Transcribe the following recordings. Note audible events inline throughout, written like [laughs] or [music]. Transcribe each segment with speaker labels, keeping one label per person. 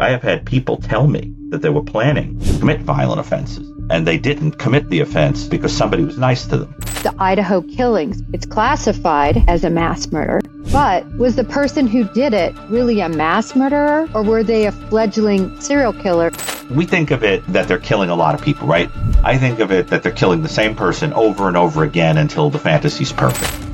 Speaker 1: I have had people tell me that they were planning to commit violent offenses and they didn't commit the offense because somebody was nice to them.
Speaker 2: The Idaho killings, it's classified as a mass murder, but was the person who did it really a mass murderer or were they a fledgling serial killer?
Speaker 1: We think of it that they're killing a lot of people, right? I think of it that they're killing the same person over and over again until the fantasy's perfect.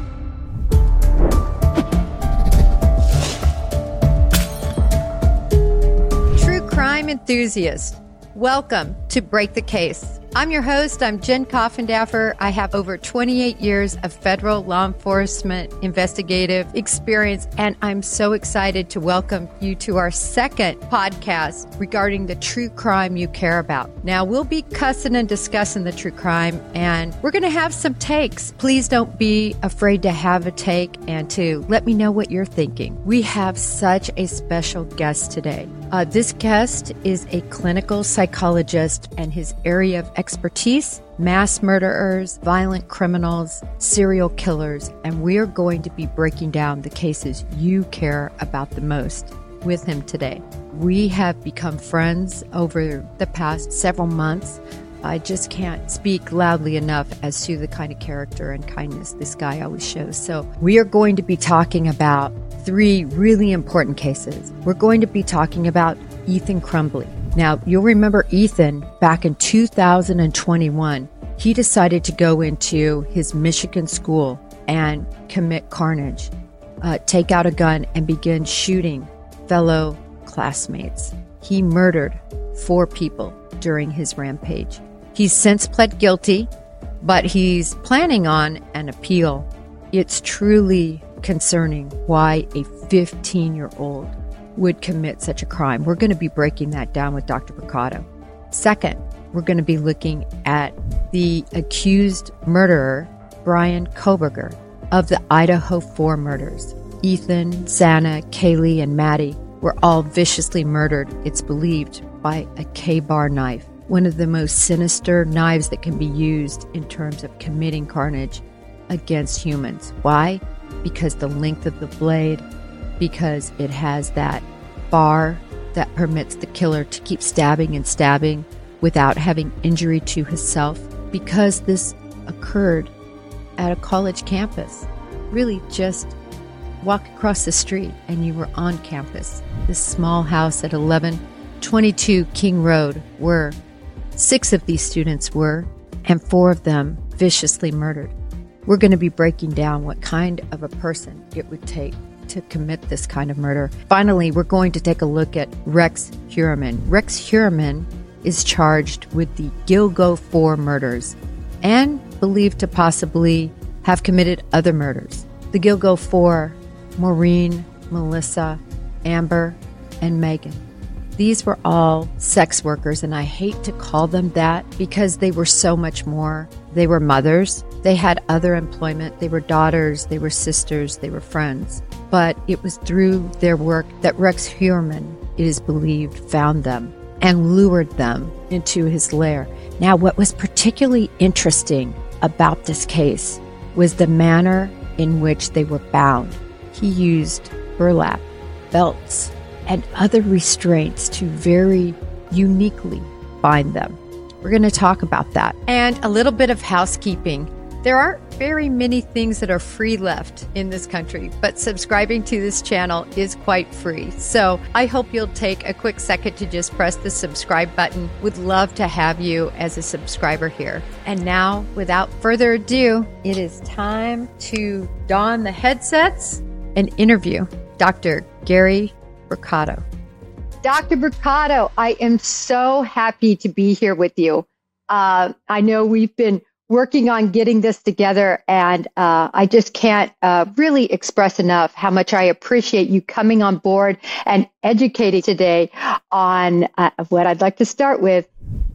Speaker 3: Enthusiast, welcome to Break the Case. I'm your host. I'm Jen Coffindaffer. I have over 28 years of federal law enforcement investigative experience, and I'm so excited to welcome you to our second podcast regarding the true crime you care about. Now, we'll be cussing and discussing the true crime, and we're going to have some takes. Please don't be afraid to have a take and to let me know what you're thinking. We have such a special guest today. Uh, this guest is a clinical psychologist, and his area of expertise mass murderers, violent criminals, serial killers, and we are going to be breaking down the cases you care about the most with him today. We have become friends over the past several months. I just can't speak loudly enough as to the kind of character and kindness this guy always shows. So, we are going to be talking about three really important cases. We're going to be talking about Ethan Crumbley. Now, you'll remember Ethan back in 2021, he decided to go into his Michigan school and commit carnage, uh, take out a gun, and begin shooting fellow classmates. He murdered four people during his rampage. He's since pled guilty, but he's planning on an appeal. It's truly concerning why a 15 year old would commit such a crime. We're going to be breaking that down with Dr. Brucato. Second, we're going to be looking at the accused murderer, Bryan Kohberger, of the Idaho 4 murders. Ethan, Xana, Kaylee, and Maddie were all viciously murdered, it's believed, by a KA-BAR knife, one of the most sinister knives that can be used in terms of committing carnage against humans. Why? Because the length of the blade, because it has that bar that permits the killer to keep stabbing and stabbing without having injury to himself, because this occurred at a college campus. Really, just walk across the street and you were on campus. This small house at 1122 King Road, where six of these students were, and four of them viciously murdered. We're going to be breaking down what kind of a person it would take to commit this kind of murder. Finally, we're going to take a look at Rex Heuermann. Rex Heuermann is charged with the Gilgo 4 murders and believed to possibly have committed other murders. The Gilgo 4 Maureen, Melissa, Amber, and Megan. These were all sex workers, and I hate to call them that because they were so much more. They were mothers, they had other employment, they were daughters, they were sisters, they were friends. But it was through their work that Rex Heuermann, it is believed, found them and lured them into his lair. Now, what was particularly interesting about this case was the manner in which they were bound. He used burlap, belts, and other restraints to very uniquely bind them. We're going to talk about that. And a little bit of housekeeping. There aren't very many things that are free left in this country, but subscribing to this channel is quite free. So I hope you'll take a quick second to just press the subscribe button. Would love to have you as a subscriber here. And now, without further ado, it is time to don the headsets and interview Dr. Gary Brucato.
Speaker 2: Dr. Brucato, I am so happy to be here with you. Uh, I know we've been working on getting this together. And uh, I just can't uh, really express enough how much I appreciate you coming on board and educating today on uh, what I'd like to start with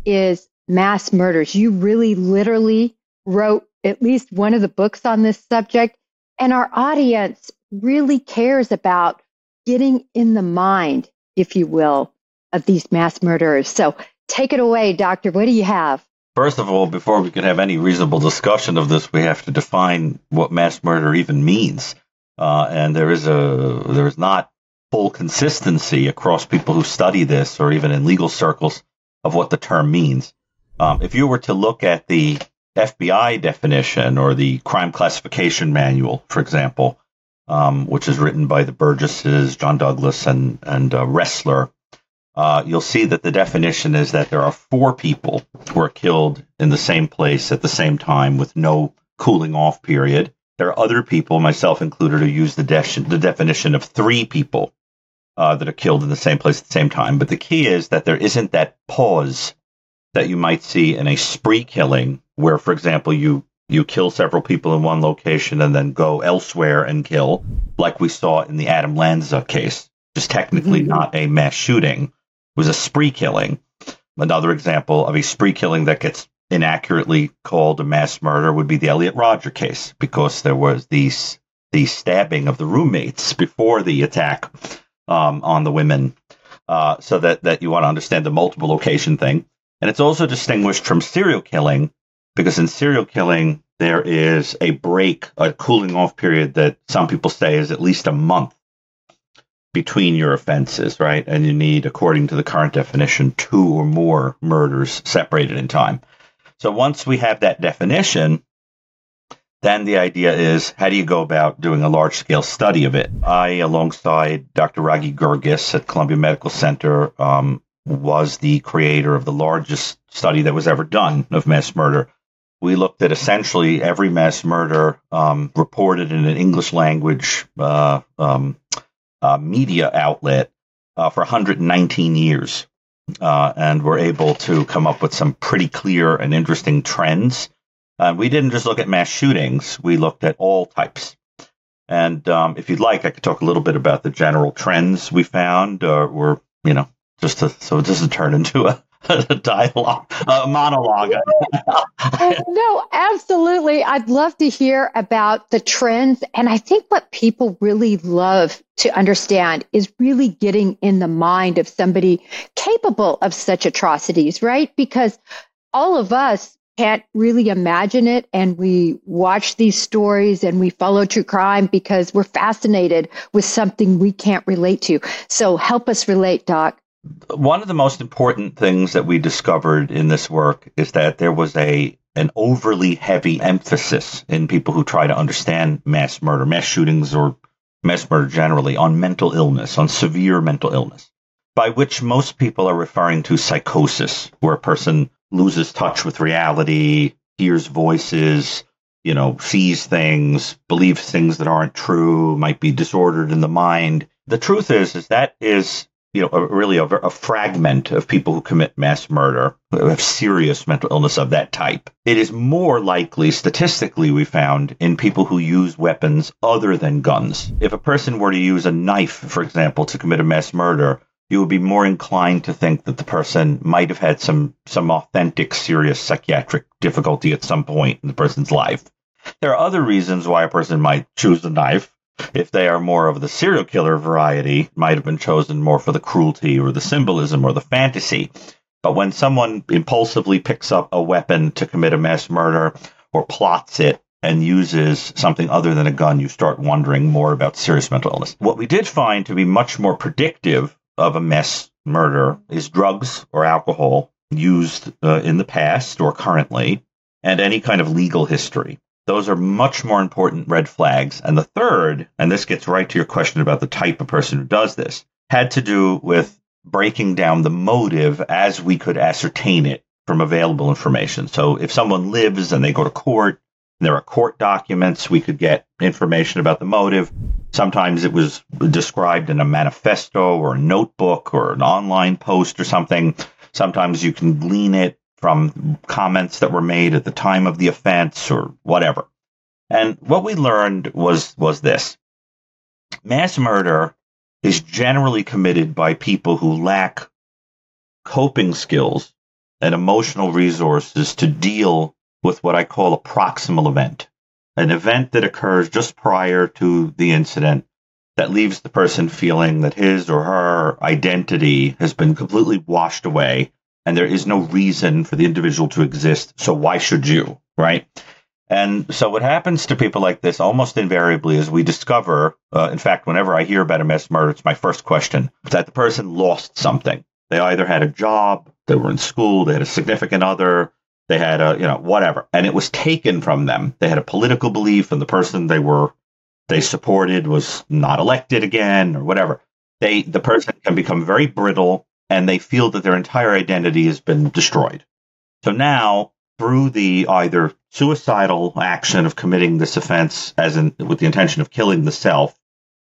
Speaker 2: is mass murders. You really literally wrote at least one of the books on this subject. And our audience really cares about getting in the mind, if you will, of these mass murderers. So take it away, Doctor. What do you have?
Speaker 1: First of all, before we can have any reasonable discussion of this, we have to define what mass murder even means. Uh, and there is a there is not full consistency across people who study this or even in legal circles of what the term means. Um, if you were to look at the FBI definition or the crime classification manual, for example, um, which is written by the Burgesses, John Douglas, and and uh, Ressler, uh, you'll see that the definition is that there are four people who are killed in the same place at the same time with no cooling off period. There are other people, myself included, who use the, de- the definition of three people uh, that are killed in the same place at the same time. But the key is that there isn't that pause that you might see in a spree killing, where, for example, you you kill several people in one location and then go elsewhere and kill, like we saw in the Adam Lanza case, which is technically mm-hmm. not a mass shooting, it was a spree killing. Another example of a spree killing that gets inaccurately called a mass murder would be the Elliot Rodger case, because there was these the stabbing of the roommates before the attack um, on the women, uh, so that that you want to understand the multiple location thing. And it's also distinguished from serial killing because in serial killing, there is a break, a cooling off period that some people say is at least a month between your offenses, right? And you need, according to the current definition, two or more murders separated in time. So once we have that definition, then the idea is how do you go about doing a large scale study of it? I, alongside Dr. Ragy Girgis at Columbia Medical Center, um, was the creator of the largest study that was ever done of mass murder. We looked at essentially every mass murder um, reported in an English language uh, um, uh, media outlet uh, for 119 years. Uh, and were able to come up with some pretty clear and interesting trends. Uh, we didn't just look at mass shootings, we looked at all types. And um, if you'd like, I could talk a little bit about the general trends we found, or, or you know, just to, so it doesn't turn into a [laughs] dialogue, a monologue.
Speaker 3: Uh, no, absolutely. I'd love to hear about the trends. And I think what people really love to understand is really getting in the mind of somebody capable of such atrocities, right? Because all of us can't really imagine it. And we watch these stories and we follow true crime because we're fascinated with something we can't relate to. So help us relate, Doc
Speaker 1: one of the most important things that we discovered in this work is that there was a an overly heavy emphasis in people who try to understand mass murder, mass shootings, or mass murder generally on mental illness, on severe mental illness, by which most people are referring to psychosis, where a person loses touch with reality, hears voices, you know, sees things, believes things that aren't true, might be disordered in the mind. The truth is, is that is you know, a, really a, a, fragment of people who commit mass murder, who have serious mental illness of that type. It is more likely, statistically, we found, in people who use weapons other than guns. If a person were to use a knife, for example, to commit a mass murder, you would be more inclined to think that the person might have had some, some authentic, serious psychiatric difficulty at some point in the person's life. There are other reasons why a person might choose a knife if they are more of the serial killer variety, might have been chosen more for the cruelty or the symbolism or the fantasy. But when someone impulsively picks up a weapon to commit a mass murder or plots it and uses something other than a gun, you start wondering more about serious mental illness. What we did find to be much more predictive of a mass murder is drugs or alcohol used uh, in the past or currently, and any kind of legal history. Those are much more important red flags. And the third, and this gets right to your question about the type of person who does this, had to do with breaking down the motive as we could ascertain it from available information. So if someone lives and they go to court, and there are court documents, we could get information about the motive. Sometimes it was described in a manifesto or a notebook or an online post or something. Sometimes you can glean it from comments that were made at the time of the offense or whatever. And what we learned was was this. Mass murder is generally committed by people who lack coping skills and emotional resources to deal with what I call a proximal event, an event that occurs just prior to the incident that leaves the person feeling that his or her identity has been completely washed away and there is no reason for the individual to exist. So why should you? Right. And so what happens to people like this almost invariably is we discover, uh, in fact, whenever I hear about a mass murder, it's my first question, that the person lost something. They either had a job, they were in school, they had a significant other, they had a, you know, whatever, and it was taken from them. They had a political belief and the person they were, they supported was not elected again or whatever. They, the person can become very brittle and they feel that their entire identity has been destroyed. So now through the either suicidal action of committing this offense as in, with the intention of killing the self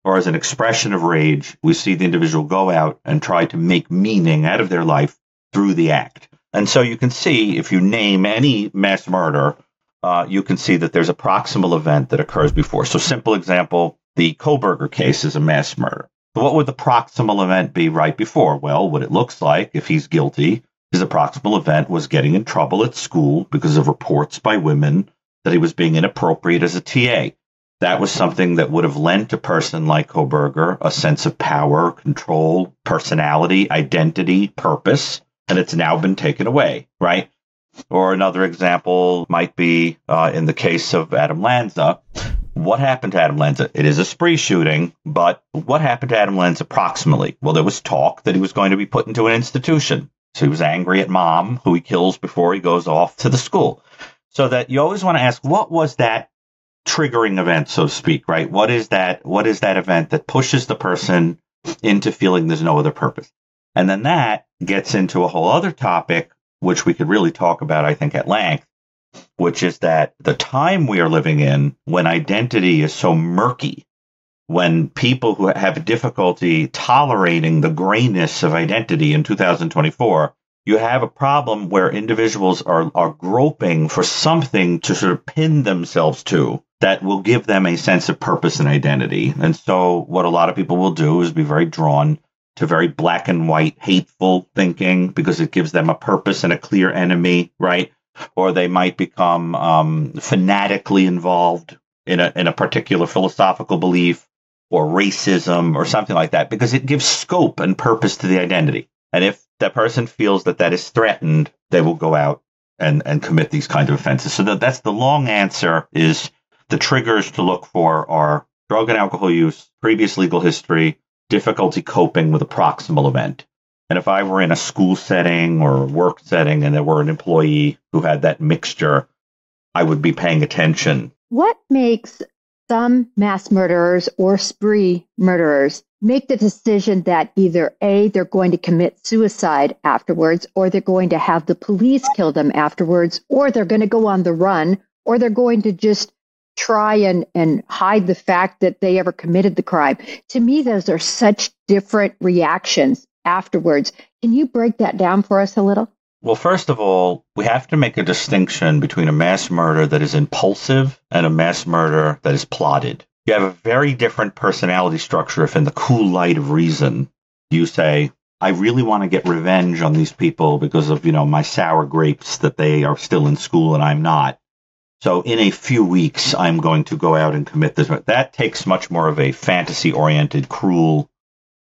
Speaker 1: or as an expression of rage, we see the individual go out and try to make meaning out of their life through the act. And so you can see if you name any mass murder, uh, you can see that there's a proximal event that occurs before. So, simple example the Kohberger case is a mass murder. What would the proximal event be right before? Well, what it looks like, if he's guilty, his proximal event was getting in trouble at school because of reports by women that he was being inappropriate as a TA. That was something that would have lent a person like Kohberger a sense of power, control, personality, identity, purpose, and it's now been taken away, right? Or another example might be uh, in the case of Adam Lanza. What happened to Adam Lanza? It is a spree shooting, but what happened to Adam Lanza approximately? Well, there was talk that he was going to be put into an institution. So he was angry at mom, who he kills before he goes off to the school. So that you always want to ask, what was that triggering event, so to speak, right? What is that? What is that event that pushes the person into feeling there's no other purpose? And then that gets into a whole other topic, which we could really talk about, I think, at length, which is that the time we are living in when identity is so murky when people who have difficulty tolerating the grayness of identity in 2024, you have a problem where individuals are, are groping for something to sort of pin themselves to that will give them a sense of purpose and identity. And so, what a lot of people will do is be very drawn to very black and white, hateful thinking because it gives them a purpose and a clear enemy, right? Or they might become um, fanatically involved in a in a particular philosophical belief or racism or something like that because it gives scope and purpose to the identity. And if that person feels that that is threatened, they will go out and, and commit these kinds of offenses. So that, that's the long answer is the triggers to look for are drug and alcohol use, previous legal history, difficulty coping with a proximal event. And if I were in a school setting or work setting and there were an employee who had that mixture, I would be paying attention.
Speaker 3: What makes some mass murderers or spree murderers make the decision that either A, they're going to commit suicide afterwards, or they're going to have the police kill them afterwards, or they're going to go on the run, or they're going to just try and, and hide the fact that they ever committed the crime. To me, those are such different reactions afterwards. Can you break that down for us a little?
Speaker 1: Well, first of all, we have to make a distinction between a mass murder that is impulsive and a mass murder that is plotted. You have a very different personality structure if, in the cool light of reason, you say, I really want to get revenge on these people because of, you know, my sour grapes that they are still in school and I'm not. So in a few weeks, I'm going to go out and commit this. That takes much more of a fantasy oriented, cruel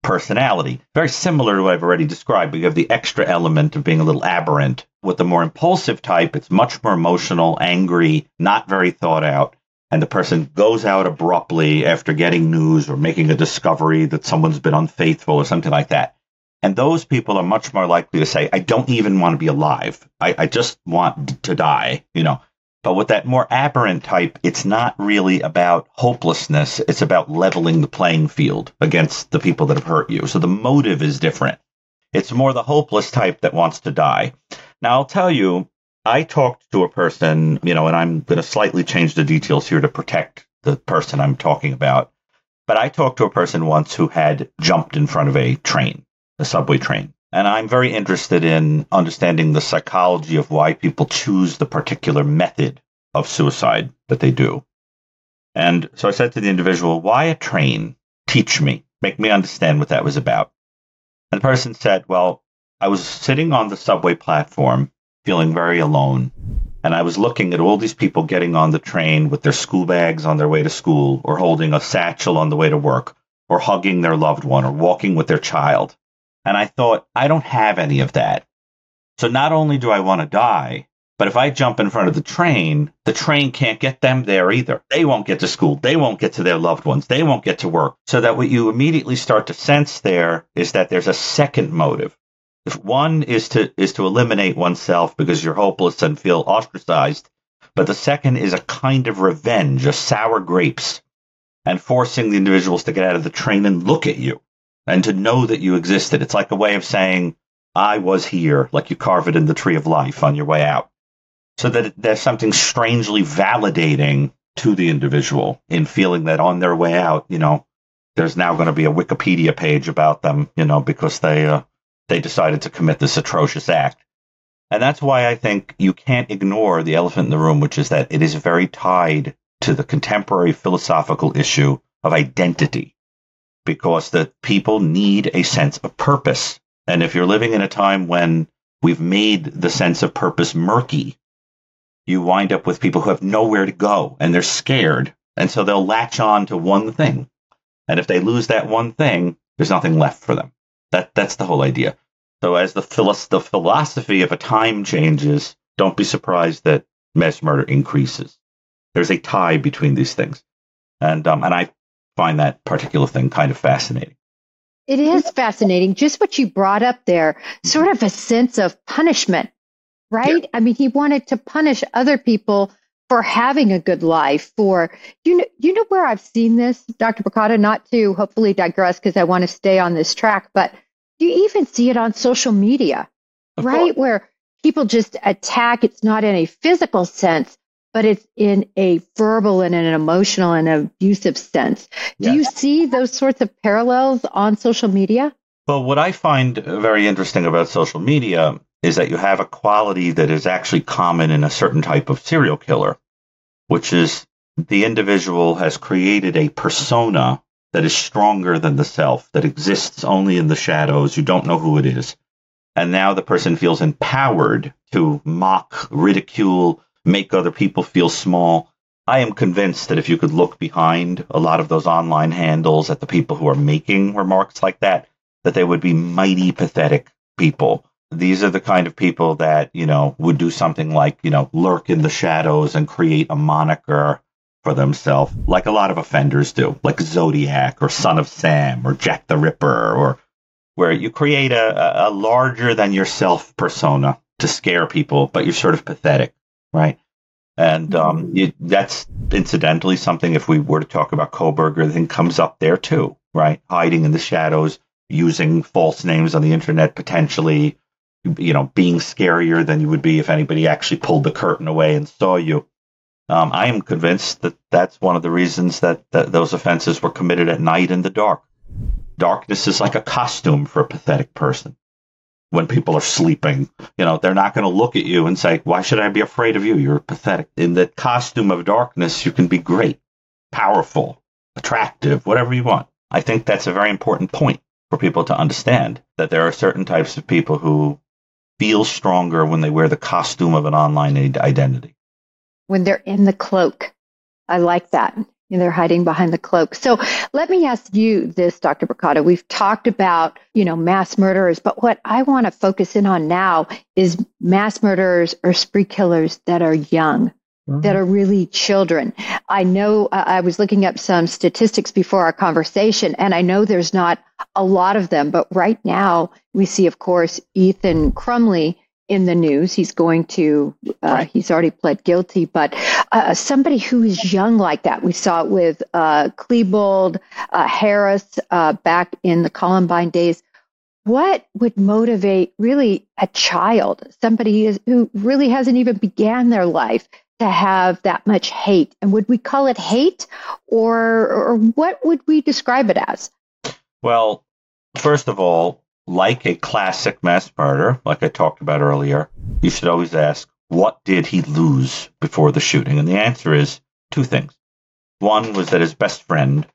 Speaker 1: personality. Very similar to what I've already described, but you have the extra element of being a little aberrant. With the more impulsive type, it's much more emotional, angry, not very thought out. And the person goes out abruptly after getting news or making a discovery that someone's been unfaithful or something like that. And those people are much more likely to say, I don't even want to be alive. I, I just want to die, you know. But with that more aberrant type, it's not really about hopelessness. It's about leveling the playing field against the people that have hurt you. So the motive is different. It's more the hopeless type that wants to die. Now, I'll tell you, I talked to a person, you know, and I'm going to slightly change the details here to protect the person I'm talking about. But I talked to a person once who had jumped in front of a train, a subway train. And I'm very interested in understanding the psychology of why people choose the particular method of suicide that they do. And so I said to the individual, Why a train? Teach me. Make me understand what that was about. And the person said, Well, I was sitting on the subway platform feeling very alone. And I was looking at all these people getting on the train with their school bags on their way to school, or holding a satchel on the way to work, or hugging their loved one, or walking with their child. And I thought, I don't have any of that. So not only do I want to die, But if I jump in front of the train, the train can't get them there either. They won't get to school. They won't get to their loved ones. They won't get to work. So that what you immediately start to sense there is that there's a second motive. If one is to is to eliminate oneself because you're hopeless and feel ostracized, but the second is a kind of revenge, a sour grapes, and forcing the individuals to get out of the train and look at you and to know that you existed. It's like a way of saying, I was here, like you carve it in the tree of life on your way out so that there's something strangely validating to the individual in feeling that on their way out, you know, there's now going to be a Wikipedia page about them, you know, because they uh, they decided to commit this atrocious act. And that's why I think you can't ignore the elephant in the room, which is that it is very tied to the contemporary philosophical issue of identity, because the people need a sense of purpose. And if you're living in a time when we've made the sense of purpose murky, you wind up with people who have nowhere to go and they're scared. And so they'll latch on to one thing. And if they lose that one thing, there's nothing left for them. That, that's the whole idea. So as the, philo- the philosophy of a time changes, don't be surprised that mass murder increases. There's a tie between these things. And, um, and I find that particular thing kind of fascinating.
Speaker 3: It is fascinating. Just what you brought up there, sort of a sense of punishment right? Yeah. I mean, he wanted to punish other people for having a good life. For you know, you know where I've seen this, Dr. Brucato. Not to hopefully digress because I want to stay on this track, but you even see it on social media, of right? Course. Where people just attack. It's not in a physical sense, but it's in a verbal and an emotional and abusive sense. Do you see those sorts of parallels on social media?
Speaker 1: Well, what I find very interesting about social media is that you have a quality that is actually common in a certain type of serial killer, which is the individual has created a persona that is stronger than the self, that exists only in the shadows. You don't know who it is. And now the person feels empowered to mock, ridicule, make other people feel small. I am convinced that if you could look behind a lot of those online handles at the people who are making remarks like that, that they would be mighty pathetic people these are the kind of people that, you know, would do something like, you know, lurk in the shadows and create a moniker for themselves, like a lot of offenders do, like Zodiac or Son of Sam or Jack the Ripper, or where you create a, a larger than yourself persona to scare people, but you're sort of pathetic, right? And um, you, that's incidentally something, if we were to talk about Kohberger, then comes up there too, right? Hiding in the shadows, using false names on the internet potentially, you know, being scarier than you would be if anybody actually pulled the curtain away and saw you. Um, I am convinced that that's one of the reasons that, that those offenses were committed at night in the dark. Darkness is like a costume for a pathetic person. When people are sleeping, you know, they're not going to look at you and say, Why should I be afraid of you? You're pathetic. In the costume of darkness, you can be great, powerful, attractive, whatever you want. I think that's a very important point for people to understand that there are certain types of people who feel stronger when they wear the costume of an online identity.
Speaker 3: When they're in the cloak. I like that. They're hiding behind the cloak. So let me ask you this, Dr. Brucato. We've talked about, you know, mass murderers, but what I want to focus in on now is mass murderers or spree killers that are young mm-hmm. that are really children. I know uh, I was looking up some statistics before our conversation, and I know there's not a lot of them, but right now we see, of course, Ethan Crumbley in the news. He's going to, uh, right. he's already pled guilty, but uh, somebody who is young like that. We saw it with uh, Klebold, uh, Harris uh, back in the Columbine days. What would motivate really a child, somebody who really hasn't even began their life, to have that much hate? And would we call it hate or, or what would we describe it as?
Speaker 1: Well, first of all, like a classic mass murder, like I talked about earlier, you should always ask, what did he lose before the shooting? And the answer is two things. One was that his best friend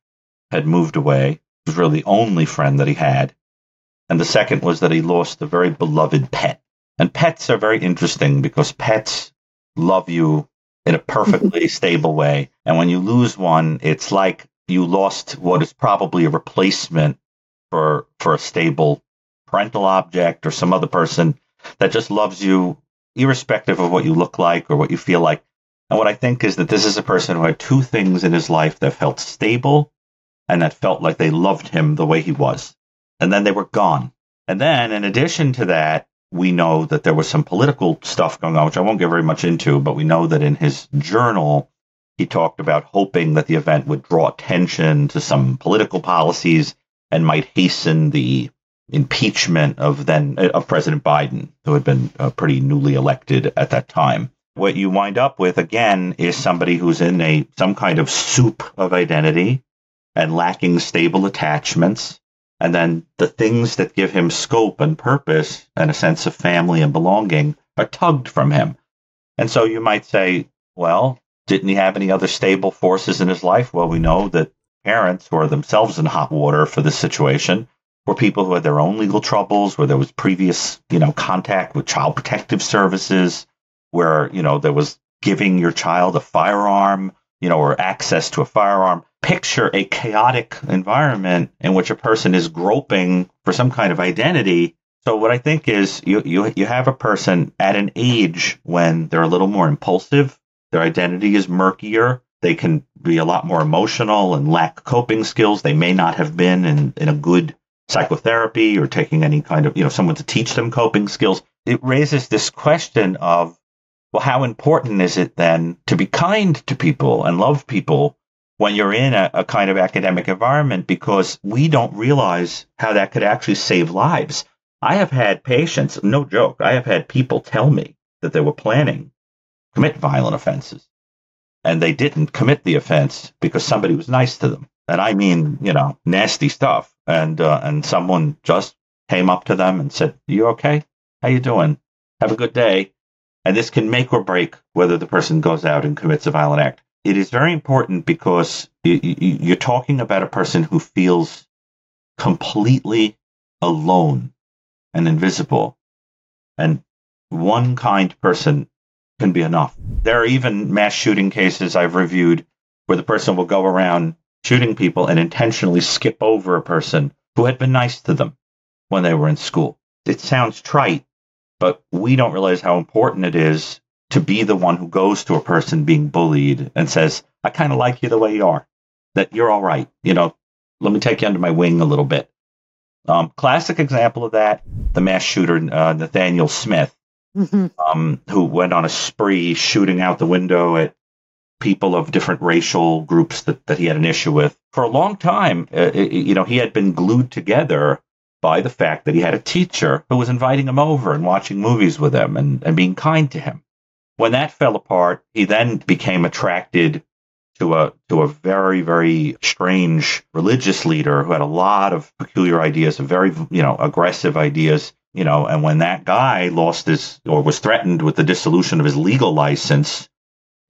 Speaker 1: had moved away, it was really the only friend that he had. And the second was that he lost a very beloved pet. And pets are very interesting because pets love you in a perfectly [laughs] stable way. And when you lose one, it's like you lost what is probably a replacement for for a stable parental object or some other person that just loves you irrespective of what you look like or what you feel like. And what I think is that this is a person who had two things in his life that felt stable and that felt like they loved him the way he was. And then they were gone. And then, in addition to that, we know that there was some political stuff going on, which I won't get very much into, but we know that in his journal, he talked about hoping that the event would draw attention to some political policies and might hasten the impeachment of then of President Biden, who had been uh, pretty newly elected at that time. What you wind up with again is somebody who's in a some kind of soup of identity and lacking stable attachments and then the things that give him scope and purpose and a sense of family and belonging are tugged from him. And so you might say, well, didn't he have any other stable forces in his life? Well, we know that parents who are themselves in hot water for this situation were people who had their own legal troubles, where there was previous, you know, contact with child protective services, where, you know, there was giving your child a firearm, you know, or access to a firearm picture a chaotic environment in which a person is groping for some kind of identity. So what I think is you, you, you have a person at an age when they're a little more impulsive, their identity is murkier, they can be a lot more emotional and lack coping skills. They may not have been in, in a good psychotherapy or taking any kind of, you know, someone to teach them coping skills. It raises this question of, well, how important is it then to be kind to people and love people when you're in a, a, kind of academic environment because we don't realize how that could actually save lives. I have had patients, no joke, I have had people tell me that they were planning to commit violent offenses and they didn't commit the offense because somebody was nice to them. And I mean, you know, nasty stuff. And, uh, and someone just came up to them and said, you okay? How you doing? Have a good day. And this can make or break whether the person goes out and commits a violent act it is very important because you're talking about a person who feels completely alone and invisible. And one kind person can be enough. There are even mass shooting cases I've reviewed where the person will go around shooting people and intentionally skip over a person who had been nice to them when they were in school. It sounds trite, but we don't realize how important it is to be the one who goes to a person being bullied and says, I kind of like you the way you are, that you're all right. You know, let me take you under my wing a little bit. Um, classic example of that, the mass shooter, uh, Nathaniel Smith, mm-hmm. um, who went on a spree shooting out the window at people of different racial groups that, that he had an issue with. For a long time, uh, you know, he had been glued together by the fact that he had a teacher who was inviting him over and watching movies with him and, and being kind to him. When that fell apart, he then became attracted to a to a very very strange religious leader who had a lot of peculiar ideas, very you know aggressive ideas. You know, and when that guy lost his or was threatened with the dissolution of his legal license,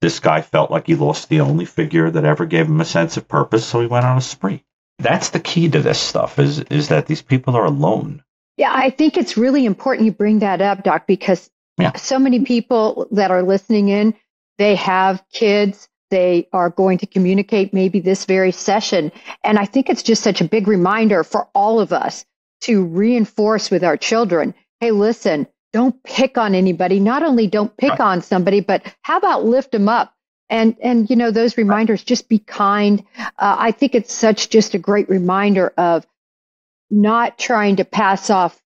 Speaker 1: this guy felt like he lost the only figure that ever gave him a sense of purpose, so he went on a spree. That's the key to this stuff is is that these people are alone.
Speaker 3: Yeah, I think it's really important you bring that up, Doc, because yeah. So many people that are listening in, they have kids. They are going to communicate maybe this very session. And I think it's just such a big reminder for all of us to reinforce with our children. Hey, listen, don't pick on anybody. Not only don't pick right. on somebody, but how about lift them up? And, and, you know, those reminders, just be kind. Uh, I think it's such just a great reminder of not trying to pass off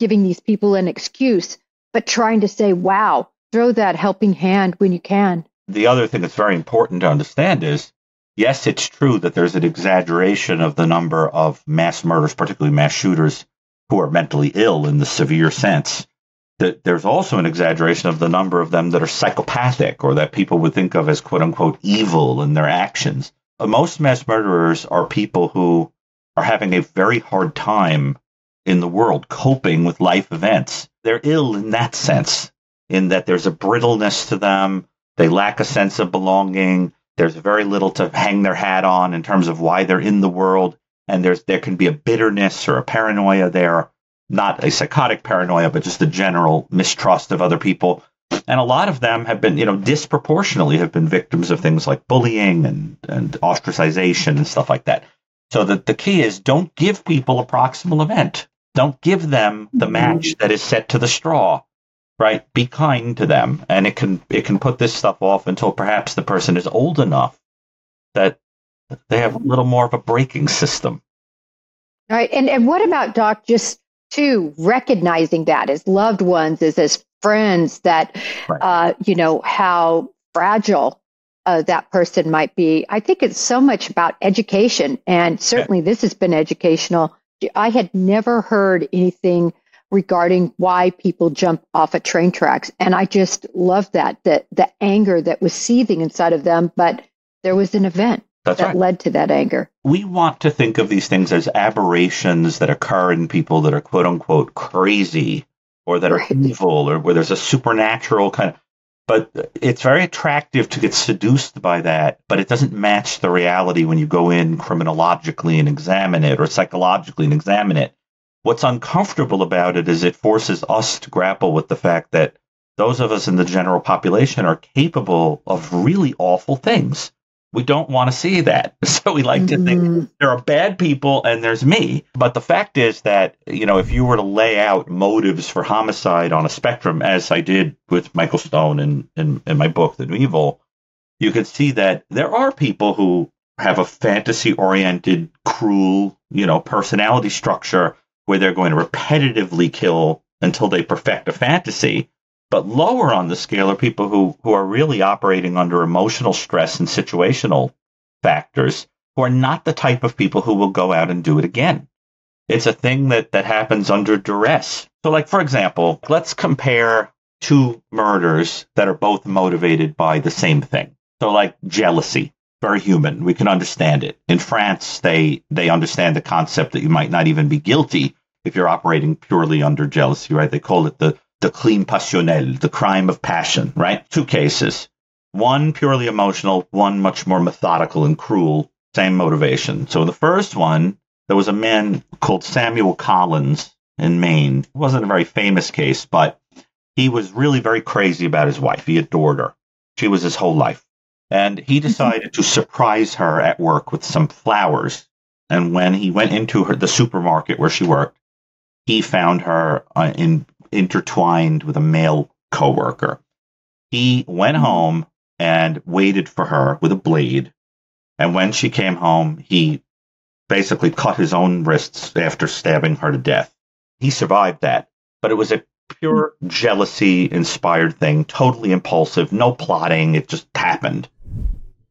Speaker 3: giving these people an excuse, but trying to say, wow, throw that helping hand when you can.
Speaker 1: The other thing that's very important to understand is yes, it's true that there's an exaggeration of the number of mass murders, particularly mass shooters, who are mentally ill in the severe sense. That there's also an exaggeration of the number of them that are psychopathic or that people would think of as quote unquote evil in their actions. Most mass murderers are people who are having a very hard time in the world coping with life events. They're ill in that sense, in that there's a brittleness to them. They lack a sense of belonging. There's very little to hang their hat on in terms of why they're in the world. And there's, there can be a bitterness or a paranoia there, not a psychotic paranoia, but just a general mistrust of other people. And a lot of them have been, you know, disproportionately have been victims of things like bullying and, and ostracization and stuff like that. So that the key is don't give people a proximal event. Don't give them the mm-hmm. match that is set to the straw. right? Be kind to them, and it can it can put this stuff off until perhaps the person is old enough that they have a little more of a braking system.
Speaker 3: All right. And and what about Doc just too recognizing that as loved ones, as as friends that right. uh, you know, how fragile uh, that person might be. I think it's so much about education, and certainly yeah. this has been educational. I had never heard anything regarding why people jump off of train tracks, and I just love that the the anger that was seething inside of them, but there was an event. That's that right. led to that anger.
Speaker 1: We want to think of these things as aberrations that occur in people that are quote unquote crazy or that right. are evil or where there's a supernatural kind of but it's very attractive to get seduced by that, but it doesn't match the reality when you go in criminologically and examine it or psychologically and examine it. What's uncomfortable about it is it forces us to grapple with the fact that those of us in the general population are capable of really awful things we don't want to see that. [laughs] So we like mm-hmm. to think mm-hmm. there are bad people and there's me. But the fact is that, you know, if you were to lay out motives for homicide on a spectrum, as I did with Michael Stone in, in, in my book, The New Evil, you could see that there are people who have a fantasy oriented, cruel, you know, personality structure where they're going to repetitively kill until they perfect a fantasy. But lower on the scale are people who, who are really operating under emotional stress and situational factors who are not the type of people who will go out and do it again. It's a thing that, that happens under duress. So, like, for example, let's compare two murders that are both motivated by the same thing. So, like jealousy, very human. We can understand it. In France, they, they understand the concept that you might not even be guilty if you're operating purely under jealousy, right? They call it the the crime passionnel, the crime of passion, right? Two cases. One purely emotional, one much more methodical and cruel, same motivation. So the first one, there was a man called Samuel Collins in Maine. It wasn't a very famous case, but he was really very crazy about his wife. He adored her. She was his whole life. And he mm-hmm. decided to surprise her at work with some flowers. And when he went into her, the supermarket where she worked, he found her uh, in intertwined with a male coworker. He went hmm. home and waited for her with a blade. And when she came home, he basically cut his own wrists after stabbing her to death. He survived that, but it was a pure jealousy inspired thing, totally impulsive, no plotting. It just happened.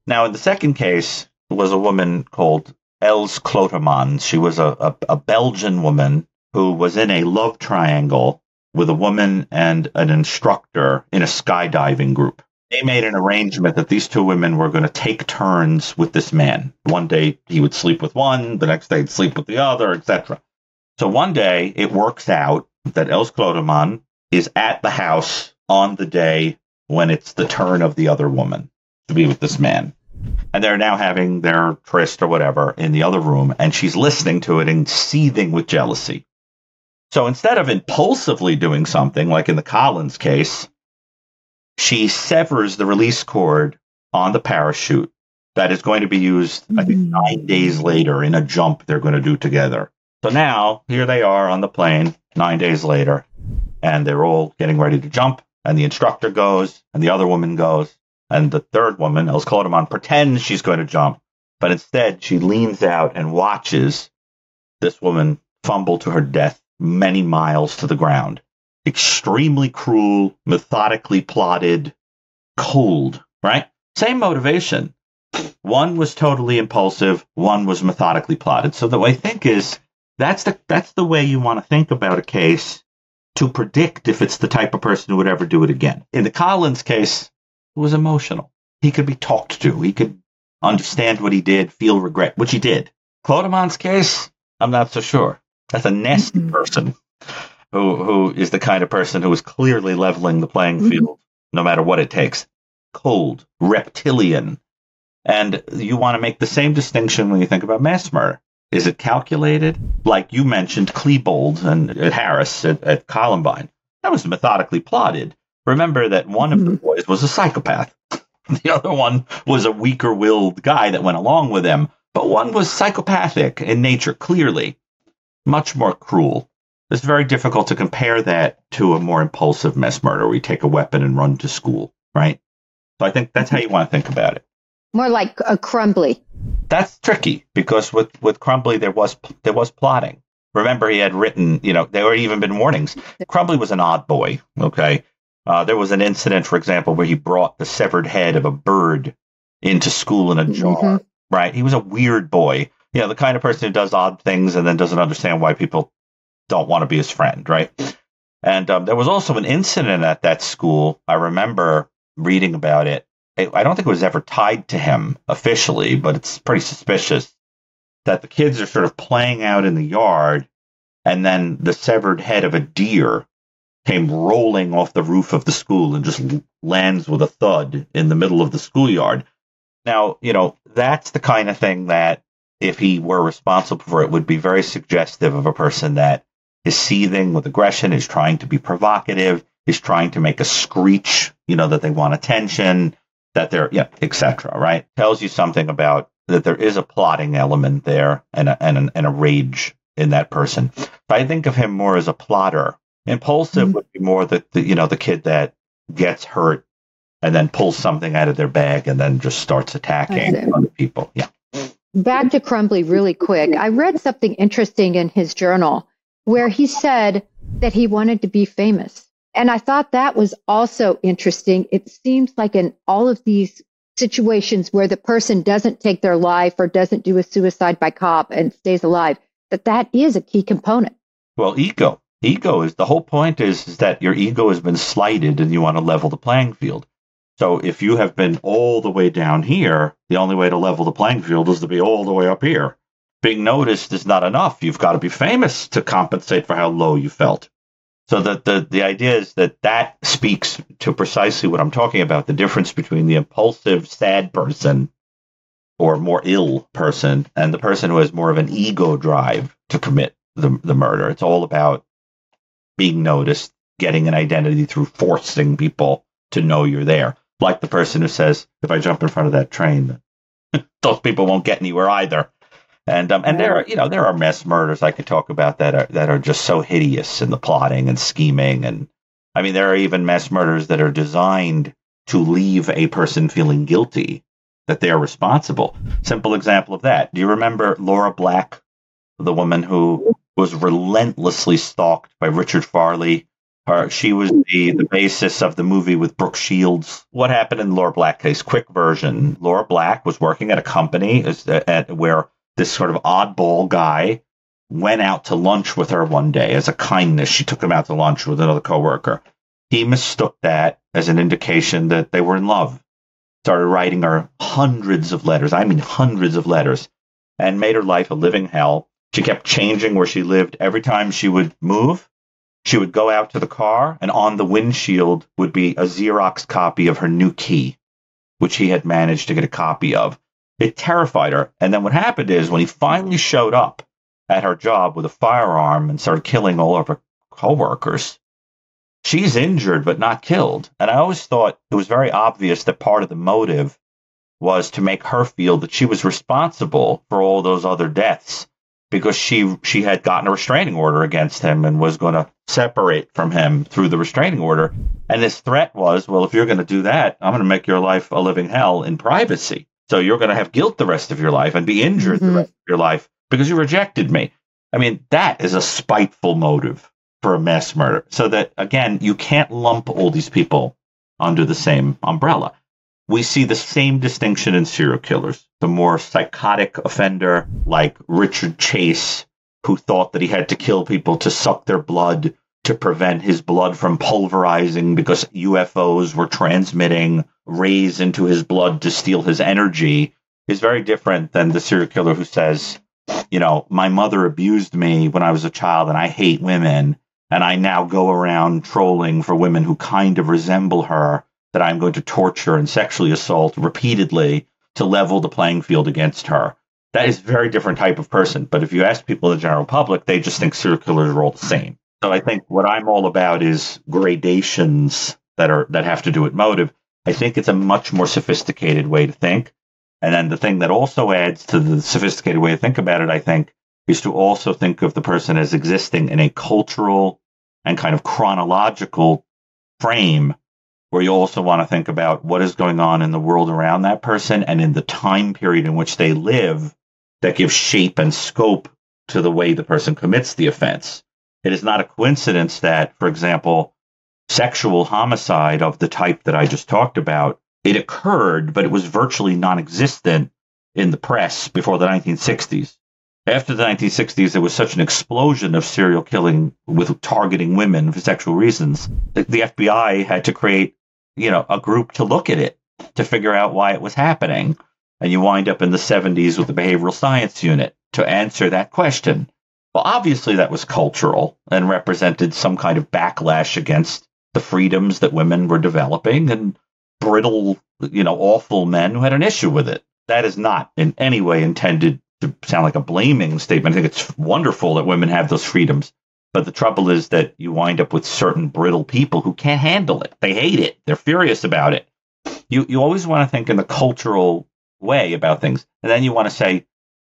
Speaker 1: Now, in the second case, was a woman called Els Klotermans. She was a, a, a Belgian woman who was in a love triangle with a woman and an instructor in a skydiving group. They made an arrangement that these two women were going to take turns with this man. One day he would sleep with one, the next day he'd sleep with the other, etc. So one day it works out that Els Kloterman is at the house on the day when it's the turn of the other woman to be with this man. And they're now having their tryst or whatever in the other room, and she's listening to it and seething with jealousy. So instead of impulsively doing something like in the Collins case, she severs the release cord on the parachute that is going to be used, I think, mm-hmm. nine days later in a jump they're going to do together. So now here they are on the plane nine days later, and they're all getting ready to jump. And the instructor goes, and the other woman goes, and the third woman, Els Kloterman, pretends she's going to jump, but instead she leans out and watches this woman fumble to her death many miles to the ground. Extremely cruel, methodically plotted, cold, right? Same motivation. One was totally impulsive, one was methodically plotted. So the way I think is that's the that's the way you want to think about a case to predict if it's the type of person who would ever do it again. In the Collins case, it was emotional. He could be talked to. He could understand what he did, feel regret, which he did. Kloterman's case, I'm not so sure. That's a nasty mm-hmm. person who who is the kind of person who is clearly leveling the playing mm-hmm. field, no matter what it takes. Cold, reptilian, and you want to make the same distinction when you think about mass murder. Is it calculated? Like you mentioned, Klebold and at Harris at, at Columbine. That was methodically plotted. Remember that one of the mm-hmm. boys was a psychopath. [laughs] The other one was a weaker willed guy that went along with them, but one was psychopathic in nature, clearly much more cruel. It's very difficult to compare that to a more impulsive mass murder where you take a weapon and run to school, right? So I think that's how you want to think about it.
Speaker 3: More like a Crumbley.
Speaker 1: That's tricky because with with Crumbley there was there was plotting. Remember, he had written, you know, there had even been warnings. Crumbley was an odd boy. Okay, uh, there was an incident, for example, where he brought the severed head of a bird into school in a jar. Mm-hmm. Right? He was a weird boy. You know, the kind of person who does odd things and then doesn't understand why people don't want to be his friend. Right? And um, there was also an incident at that school. I remember reading about it. I don't think it was ever tied to him officially, but it's pretty suspicious that the kids are sort of playing out in the yard, and then the severed head of a deer came rolling off the roof of the school and just lands with a thud in the middle of the schoolyard. Now, you know, that's the kind of thing that if he were responsible for it would be very suggestive of a person that is seething with aggression, is trying to be provocative, is trying to make a screech, you know, that they want attention, that they're, yeah, etc. Right? Tells you something about that there is a plotting element there and a, and, and a rage in that person. But I think of him more as a plotter. Impulsive mm-hmm. would be more the, the, you know, the kid that gets hurt and then pulls something out of their bag and then just starts attacking other people. Yeah.
Speaker 3: Back to Crumbley really quick. I read something interesting in his journal where he said that he wanted to be famous. And I thought that was also interesting. It seems like in all of these situations where the person doesn't take their life or doesn't do a suicide by cop and stays alive, that that is a key component.
Speaker 1: Well, ego. Ego is the whole point is, is that your ego has been slighted and you want to level the playing field. So if you have been all the way down here, the only way to level the playing field is to be all the way up here. Being noticed is not enough. You've got to be famous to compensate for how low you felt. So that the, the idea is that that speaks to precisely what I'm talking about, the difference between the impulsive, sad person or more ill person and the person who has more of an ego drive to commit the, the murder. It's all about being noticed, getting an identity through forcing people to know you're there. Like the person who says, if I jump in front of that train, [laughs] those people won't get anywhere either. And um, and there are you know there are mass murders I could talk about that are that are just so hideous in the plotting and scheming and I mean there are even mass murders that are designed to leave a person feeling guilty that they are responsible. Simple example of that. Do you remember Laura Black, the woman who was relentlessly stalked by Richard Farley? Her, she was the, the basis of the movie with Brooke Shields. What happened in Laura Black case? Quick version. Laura Black was working at a company at, uh, at where this sort of oddball guy went out to lunch with her one day as a kindness. She took him out to lunch with another coworker. He mistook that as an indication that they were in love. Started writing her hundreds of letters. I mean, hundreds of letters and made her life a living hell. She kept changing where she lived. Every time she would move, she would go out to the car and on the windshield would be a Xerox copy of her new key, which he had managed to get a copy of. It terrified her. And then what happened is when he finally showed up at her job with a firearm and started killing all of her coworkers, she's injured but not killed. And I always thought it was very obvious that part of the motive was to make her feel that she was responsible for all those other deaths because she she had gotten a restraining order against him and was going to separate from him through the restraining order. And his threat was, well, if you're going to do that, I'm going to make your life a living hell in privacy. So you're going to have guilt the rest of your life and be injured mm-hmm. the rest of your life because you rejected me. I mean, that is a spiteful motive for a mass murder. So that, again, you can't lump all these people under the same umbrella. We see the same distinction in serial killers. The more psychotic offender, like Richard Chase, who thought that he had to kill people to suck their blood to prevent his blood from pulverizing because UFOs were transmitting rays into his blood to steal his energy is very different than the serial killer who says, you know, my mother abused me when I was a child and I hate women. And I now go around trolling for women who kind of resemble her that I'm going to torture and sexually assault repeatedly to level the playing field against her. That is a very different type of person. But if you ask people in the general public, they just think serial killers are all the same. So I think what I'm all about is gradations that are that have to do with motive. I think it's a much more sophisticated way to think. And then the thing that also adds to the sophisticated way to think about it, I think, is to also think of the person as existing in a cultural and kind of chronological frame where you also want to think about what is going on in the world around that person and in the time period in which they live that gives shape and scope to the way the person commits the offense. It is not a coincidence that, for example, sexual homicide of the type that I just talked about, it occurred, but it was virtually non existent in the press before the 1960s. After the 1960s, there was such an explosion of serial killing with targeting women for sexual reasons. The, the FBI had to create, you know, a group to look at it to figure out why it was happening. And you wind up in the 70s with the behavioral science unit to answer that question. Well, obviously, that was cultural and represented some kind of backlash against the freedoms that women were developing and brittle, you know, awful men who had an issue with it. That is not in any way intended to sound like a blaming statement. I think it's wonderful that women have those freedoms. But the trouble is that you wind up with certain brittle people who can't handle it. They hate it. They're furious about it. You you always want to think in the cultural way about things. And then you want to say,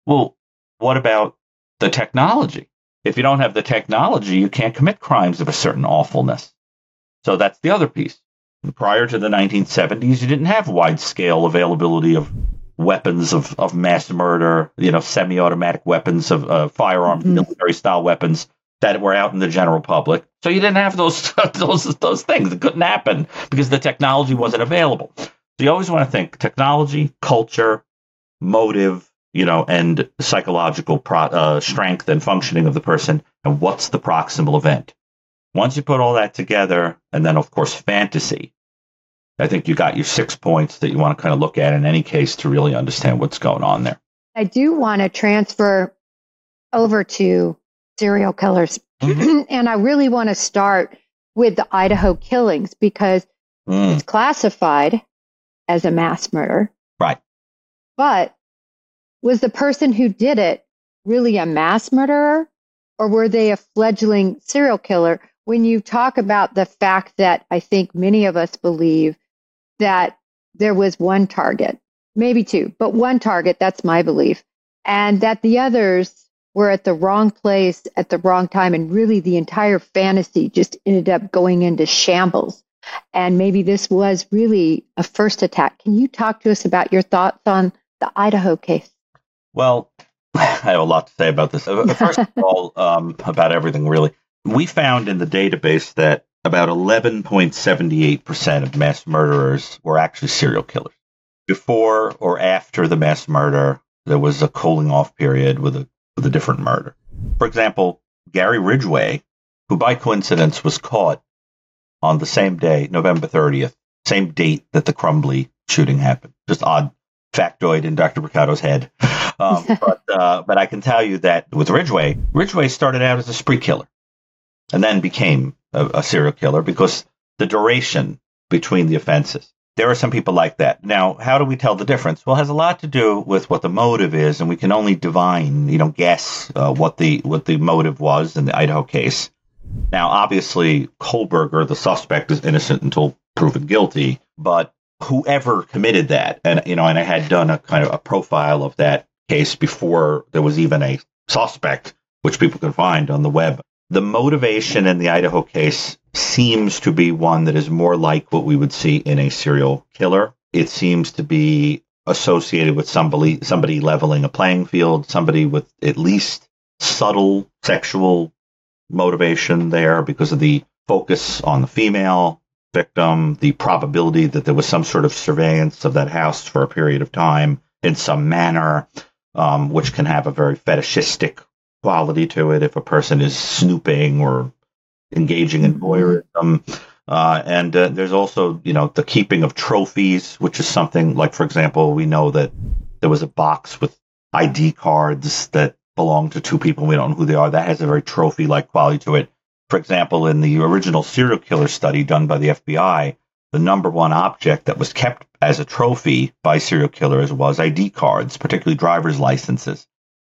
Speaker 1: well, what about the technology? If you don't have the technology, you can't commit crimes of a certain awfulness. So that's the other piece. Prior to the 1970s, you didn't have wide scale availability of weapons of, of mass murder, you know, semi automatic weapons of uh, firearms, mm-hmm. military style weapons that were out in the general public. So you didn't have those [laughs] those those things. It couldn't happen because the technology wasn't available. So you always want to think technology, culture, motive, you know, and psychological pro, uh, strength and functioning of the person, and what's the proximal event. Once you put all that together, and then of course fantasy, I think you got your six points that you want to kind of look at in any case to really understand what's going on there.
Speaker 3: I do want to transfer over to serial killers. Mm-hmm. [clears throat] and I really want to start with the Idaho killings because mm. it's classified as a mass murder.
Speaker 1: Right.
Speaker 3: But was the person who did it really a mass murderer or were they a fledgling serial killer? When you talk about the fact that I think many of us believe that there was one target, maybe two, but one target, that's my belief, and that the others were at the wrong place at the wrong time. And really, the entire fantasy just ended up going into shambles. And maybe this was really a first attack. Can you talk to us about your thoughts on the Idaho case?
Speaker 1: Well, [laughs] I have a lot to say about this. Uh, first of [laughs] all, um, about everything, really. We found in the database that about 11.78% of mass murderers were actually serial killers. Before or after the mass murder, there was a cooling off period with a, with a different murder. For example, Gary Ridgway, who by coincidence was caught on the same day, November 30th, same date that the Crumbley shooting happened. Just odd factoid in Dr. Brucato's head. Um, [laughs] but, uh, but I can tell you that with Ridgway, Ridgway started out as a spree killer and then became a, a serial killer because the duration between the offenses. There are some people like that. Now, how do we tell the difference? Well, it has a lot to do with what the motive is, and we can only divine, you know, guess uh, what the what the motive was in the Idaho case. Now, obviously, Kohberger, the suspect, is innocent until proven guilty, but whoever committed that, and you know, and I had done a kind of a profile of that case before there was even a suspect, which people can find on the web. The motivation in the Idaho case seems to be one that is more like what we would see in a serial killer. It seems to be associated with somebody somebody leveling a playing field, somebody with at least subtle sexual motivation there because of the focus on the female victim, the probability that there was some sort of surveillance of that house for a period of time in some manner, um, which can have a very fetishistic quality to it if a person is snooping or engaging in voyeurism. Uh, and uh, there's also, you know, the keeping of trophies, which is something like, for example, we know that there was a box with ID cards that belong to two people. We don't know who they are. That has a very trophy like quality to it. For example, in the original serial killer study done by the FBI, the number one object that was kept as a trophy by serial killers was ID cards, particularly driver's licenses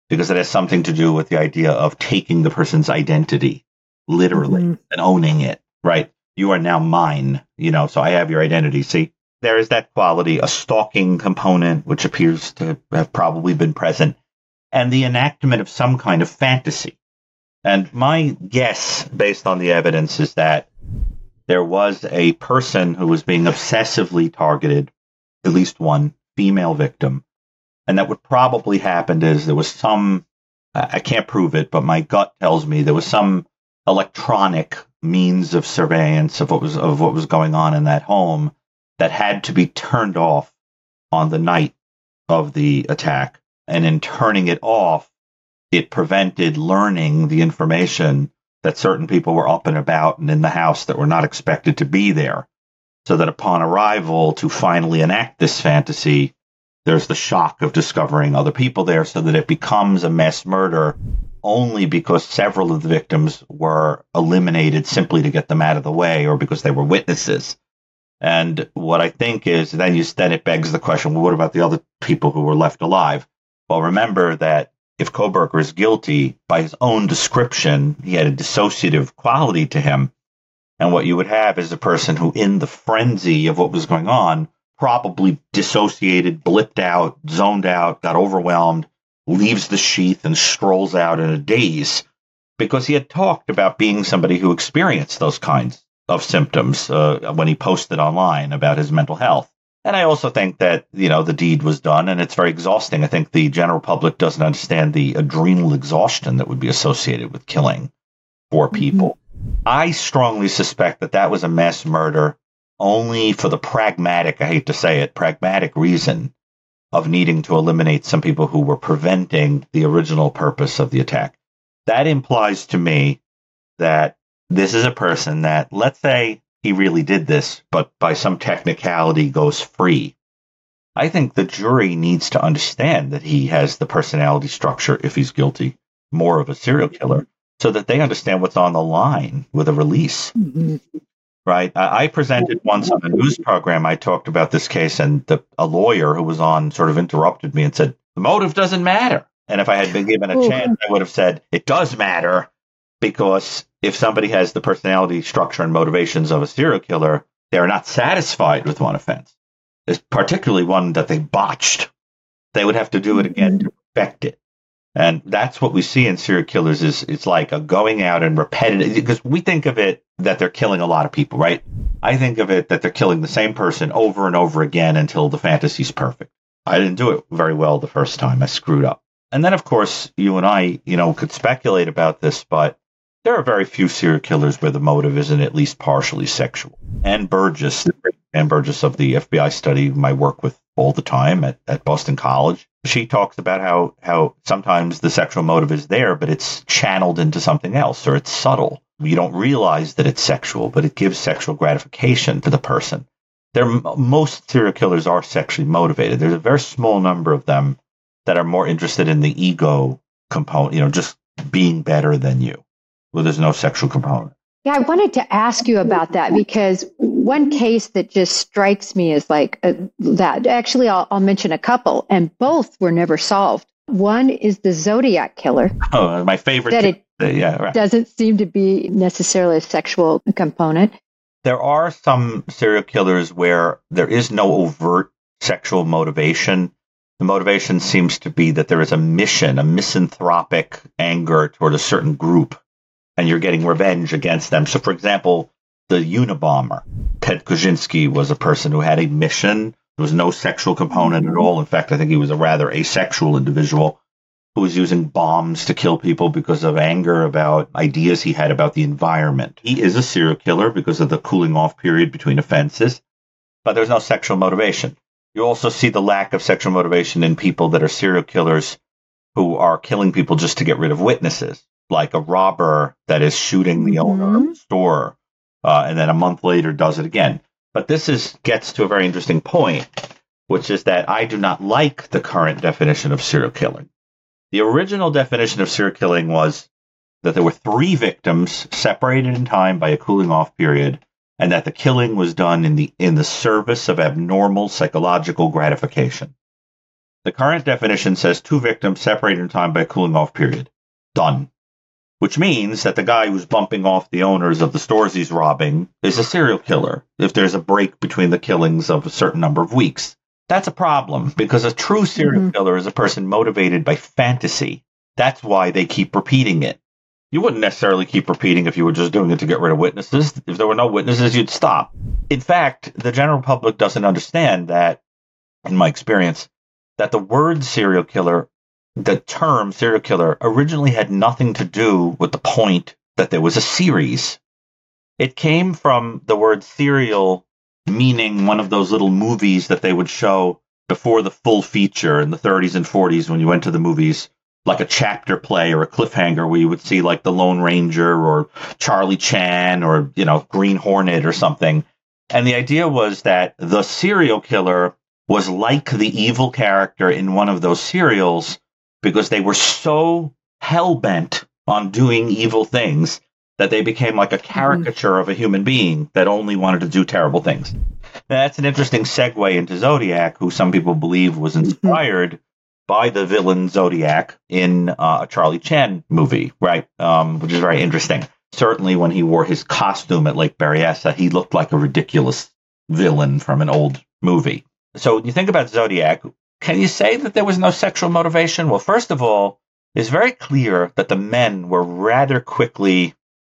Speaker 1: because it has something to do with the idea of taking the person's identity literally mm-hmm. and owning it, right? You are now mine, you know, so I have your identity. See, there is that quality, a stalking component, which appears to have probably been present. and the enactment of some kind of fantasy. And my guess, based on the evidence, is that there was a person who was being obsessively targeted, at least one female victim. And that what probably happened is there was some, I can't prove it, but my gut tells me there was some electronic means of surveillance of what was, of what was going on in that home that had to be turned off on the night of the attack. And in turning it off, it prevented learning the information that certain people were up and about and in the house that were not expected to be there. So that upon arrival to finally enact this fantasy, there's the shock of discovering other people there so that it becomes a mass murder only because several of the victims were eliminated simply to get them out of the way or because they were witnesses. And what I think is then you then it begs the question, well, what about the other people who were left alive? Well, remember that if Kohberger is guilty, by his own description, he had a dissociative quality to him. And what you would have is a person who, in the frenzy of what was going on, probably dissociated, blipped out, zoned out, got overwhelmed, leaves the sheath and strolls out in a daze because he had talked about being somebody who experienced those kinds of symptoms uh, when he posted online about his mental health. And I also think that, you know, the deed was done and it's very exhausting. I think the general public doesn't understand the adrenal exhaustion that would be associated with killing four mm-hmm. people. Mm-hmm. I strongly suspect that that was a mass murder only for the pragmatic, I hate to say it, pragmatic reason of needing to eliminate some people who were preventing the original purpose of the attack. That implies to me that this is a person that, let's say, he really did this, but by some technicality goes free. I think the jury needs to understand that he has the personality structure, if he's guilty, more of a serial killer, so that they understand what's on the line with a release. Mm-hmm. Right? I, I, presented once on a news program. I talked about this case, and the, a lawyer who was on sort of interrupted me and said, The motive doesn't matter. And if I had been given a chance, I would have said, It does matter because if somebody has the personality structure and motivations of a serial killer, they are not satisfied with one offense, it's particularly one that they botched. They would have to do it again to perfect it. And that's what we see in serial killers is it's like a going out and repetitive because we think of it that they're killing a lot of people, right? I think of it that they're killing the same person over and over again until the fantasy's perfect. I didn't do it very well the first time. I screwed up. And then of course you and I, you know, could speculate about this, but there are very few serial killers where the motive isn't at least partially sexual. And Burgess, Ann Burgess of the FBI study, my work with all the time at, at Boston College, she talks about how, how sometimes the sexual motive is there, but it's channeled into something else or it's subtle. You don't realize that it's sexual, but it gives sexual gratification to the person. There, most serial killers are sexually motivated. There's a very small number of them that are more interested in the ego component, you know, just being better than you where there's no sexual component.
Speaker 3: Yeah, I wanted to ask you about that because one case that just strikes me is like uh, that. Actually, I'll, I'll mention a couple, and both were never solved. One is the Zodiac killer.
Speaker 1: Oh, my favorite.
Speaker 3: That it yeah, right. doesn't seem to be necessarily a sexual component.
Speaker 1: There are some serial killers where there is no overt sexual motivation. The motivation seems to be that there is a mission, a misanthropic anger toward a certain group and you're getting revenge against them. So, for example, the Unabomber, Ted Kaczynski was a person who had a mission. There was no sexual component at mm-hmm. all. In fact, I think he was a rather asexual individual who was using bombs to kill people because of anger about ideas he had about the environment. He is a serial killer because of the cooling off period between offenses, but there's no sexual motivation. You also see the lack of sexual motivation in people that are serial killers who are killing people just to get rid of witnesses like a robber that is shooting the mm-hmm. owner of the store, uh, and then a month later does it again. But this is gets to a very interesting point, which is that I do not like the current definition of serial killing. The original definition of serial killing was that there were three victims separated in time by a cooling off period, and that the killing was done in the in the service of abnormal psychological gratification. The current definition says two victims separated in time by a cooling off period. Done which means that the guy who's bumping off the owners of the stores he's robbing is a serial killer if there's a break between the killings of a certain number of weeks. That's a problem because a true serial
Speaker 3: Mm-hmm.
Speaker 1: killer is a person motivated by fantasy. That's why they keep repeating it. You wouldn't necessarily keep repeating if you were just doing it to get rid of witnesses. If there were no witnesses, you'd stop. In fact, the general public doesn't understand that, in my experience, that the word serial killer, the term serial killer, originally had nothing to do with the point that there was a series. It came from the word serial, meaning one of those little movies that they would show before the full feature in the 30s and 40s when you went to the movies, like a chapter play or a cliffhanger where you would see like the Lone Ranger or Charlie Chan or, you know, Green Hornet or something. And the idea was that the serial killer was like the evil character in one of those serials because they were so hell bent on doing evil things that they became like a caricature of a human being that only wanted to do terrible things. Now, that's an interesting segue into Zodiac, who some people believe was inspired by the villain Zodiac in uh, a Charlie Chan movie, right? Um, which is very interesting. Certainly, when he wore his costume at Lake Berryessa, he looked like a ridiculous villain from an old movie. So, when you think about Zodiac, can you say that there was no sexual motivation? Well, first of all, it's very clear that the men were rather quickly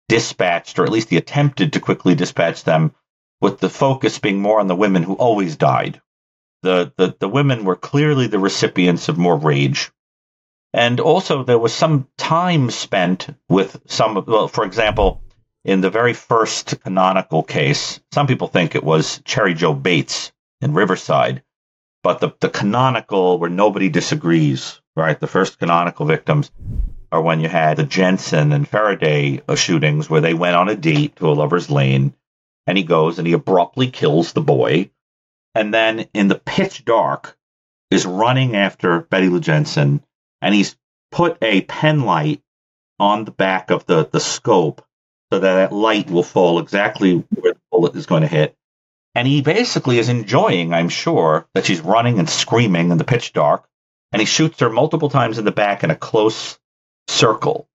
Speaker 1: dispatched, or at least he attempted to quickly dispatch them, with the focus being more on the women who always died. The, the, the women were clearly the recipients of more rage. And also, there was some time spent with some, well, for example, in the very first canonical case, some people think it was Cheri Jo Bates in Riverside, but the, the canonical where nobody disagrees, right? The first canonical victims are when you had the Jensen and Faraday uh, shootings where they went on a date to a lover's lane and he goes and he abruptly kills the boy and then in the pitch dark is running after Betty Lou Jensen and he's put a pen light on the back of the, the scope so that that light will fall exactly where the bullet is going to hit. And he basically is enjoying, I'm sure, that she's running and screaming in the pitch dark. And he shoots her multiple times in the back in a close circle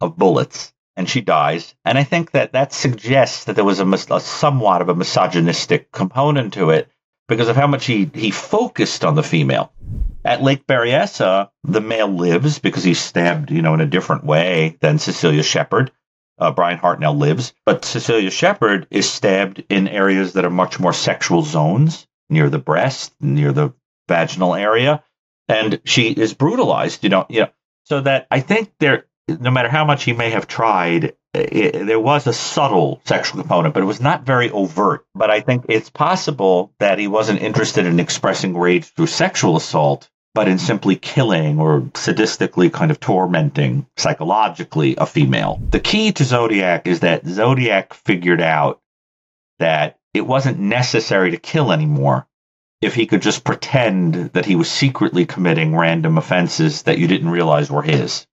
Speaker 1: of bullets, and she dies. And I think that that suggests that there was a, mis- a somewhat of a misogynistic component to it because of how much he, he focused on the female. At Lake Berryessa, the male lives because he's stabbed, you know, in a different way than Cecelia Shepard. Uh, Bryan Hartnell lives, but Cecelia Shepard is stabbed in areas that are much more sexual zones, near the breast, near the vaginal area, and she is brutalized. You know, you know, so that I think there, no matter how much he may have tried, it, there was a subtle sexual component, but it was not very overt. But I think it's possible that he wasn't interested in expressing rage through sexual assault, but in simply killing or sadistically kind of tormenting psychologically a female. The key to Zodiac is that Zodiac figured out that it wasn't necessary to kill anymore if he could just pretend that he was secretly committing random offenses that you didn't realize were his.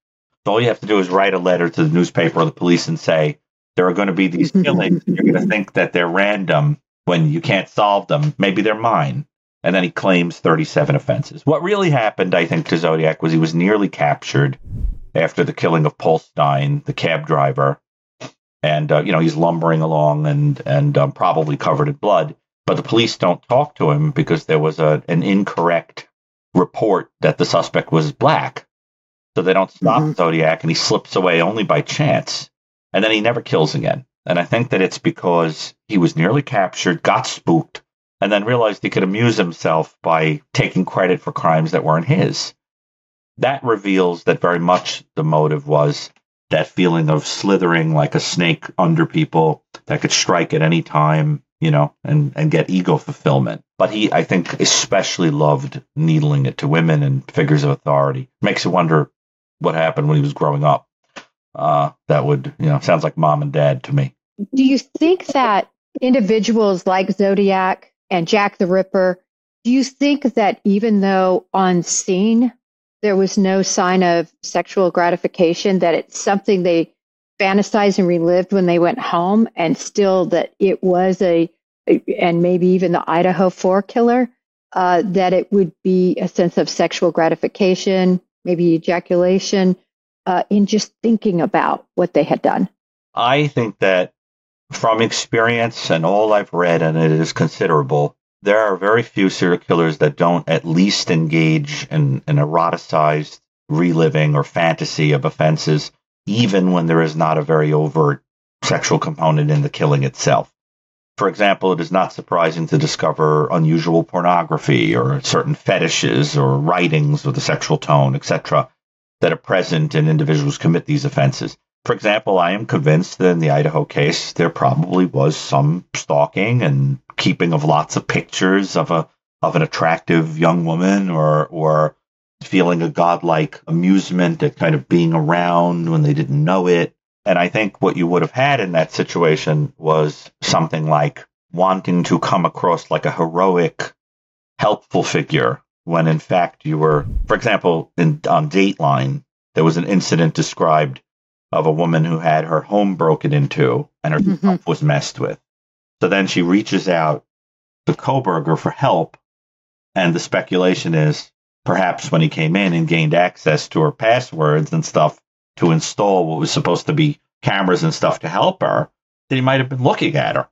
Speaker 1: So all you have to do is write a letter to the newspaper or the police and say, there are going to be these killings. and You're going [laughs] to think that they're random when you can't solve them. Maybe they're mine. And then he claims 37 offenses. What really happened, I think, to Zodiac was he was nearly captured after the killing of Paul Stine, the cab driver. And, uh, you know, he's lumbering along and, and um, probably covered in blood. But the police don't talk to him because there was a, an incorrect report that the suspect was black. So they don't stop
Speaker 3: Mhm.
Speaker 1: Zodiac and he slips away only by chance. And then he never kills again. And I think that it's because he was nearly captured, got spooked, and then realized he could amuse himself by taking credit for crimes that weren't his. That reveals that very much the motive was that feeling of slithering like a snake under people that could strike at any time, you know, and, and get ego fulfillment. But he, I think, especially loved needling it to women and figures of authority. Makes you wonder what happened when he was growing up. Uh, that would, you know, sounds like mom and dad to me.
Speaker 3: Do you think that individuals like Zodiac and Jack the Ripper, do you think that even though on scene there was no sign of sexual gratification, that it's something they fantasized and relived when they went home, and still that it was a, and maybe even the Idaho 4 killer, uh, that it would be a sense of sexual gratification, maybe ejaculation, uh, in just thinking about what they had done?
Speaker 1: I think that from experience and all I've read, and it is considerable, there are very few serial killers that don't at least engage in an eroticized reliving or fantasy of offenses, even when there is not a very overt sexual component in the killing itself. For example, it is not surprising to discover unusual pornography or certain fetishes or writings with a sexual tone, etc., that are present in individuals commit these offenses. For example, I am convinced that in the Idaho case, there probably was some stalking and keeping of lots of pictures of a of an attractive young woman or or feeling a godlike amusement at kind of being around when they didn't know it. And I think what you would have had in that situation was something like wanting to come across like a heroic, helpful figure when in fact you were, for example, in, on Dateline, there was an incident described of a woman who had her home broken into and her mm-hmm. stuff was messed with. So then she reaches out to Kohberger for help. And the speculation is perhaps when he came in and gained access to her passwords and stuff to install what was supposed to be cameras and stuff to help her, that he might have been looking at her.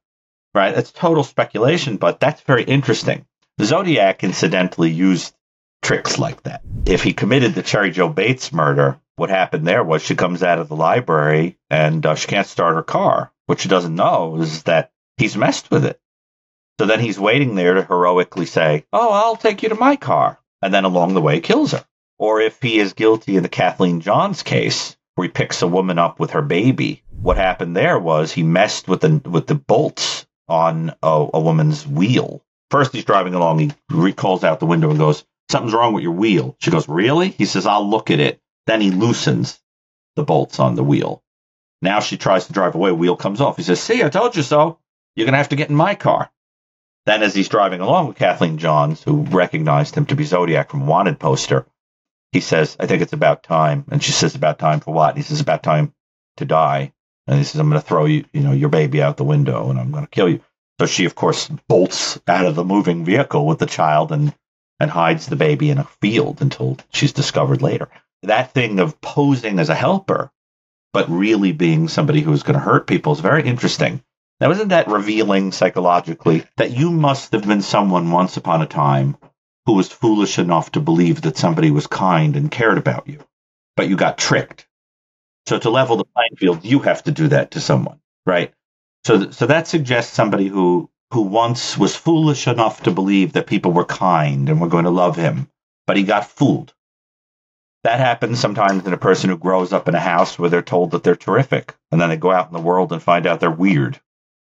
Speaker 1: Right? That's total speculation, but that's very interesting. The Zodiac incidentally used tricks like that. If he committed the Cheri Jo Bates murder, what happened there was she comes out of the library and uh, she can't start her car. What she doesn't know is that he's messed with it. So then he's waiting there to heroically say, Oh, I'll take you to my car. And then along the way kills her. Or if he is guilty in the Kathleen Johns case, where he picks a woman up with her baby, what happened there was he messed with the with the bolts on a, a woman's wheel First, he's driving along. He recalls out the window and goes, Something's wrong with your wheel. She goes, Really? He says, I'll look at it. Then he loosens the bolts on the wheel. Now she tries to drive away. Wheel comes off. He says, See, I told you so. You're going to have to get in my car. Then, as he's driving along with Kathleen Johns, who recognized him to be Zodiac from Wanted poster, he says, I think it's about time. And she says, About time for what? And he says, About time to die. And he says, I'm going to throw you, you know, your baby out the window and I'm going to kill you. So she, of course, bolts out of the moving vehicle with the child and, and hides the baby in a field until she's discovered later. That thing of posing as a helper, but really being somebody who's going to hurt people is very interesting. Now, isn't that revealing psychologically that you must have been someone once upon a time who was foolish enough to believe that somebody was kind and cared about you, but you got tricked? So, to level the playing field, you have to do that to someone, right? So, so that suggests somebody who who once was foolish enough to believe that people were kind and were going to love him, but he got fooled. That happens sometimes in a person who grows up in a house where they're told that they're terrific, and then they go out in the world and find out they're weird,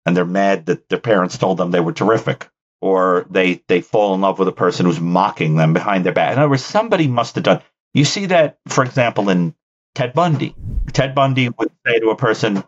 Speaker 1: and they're mad that their parents told them they were terrific, or they they fall in love with a person who's mocking them behind their back. In other words, somebody must have done. You see that, for example, in Ted Bundy. Ted Bundy would say to a person,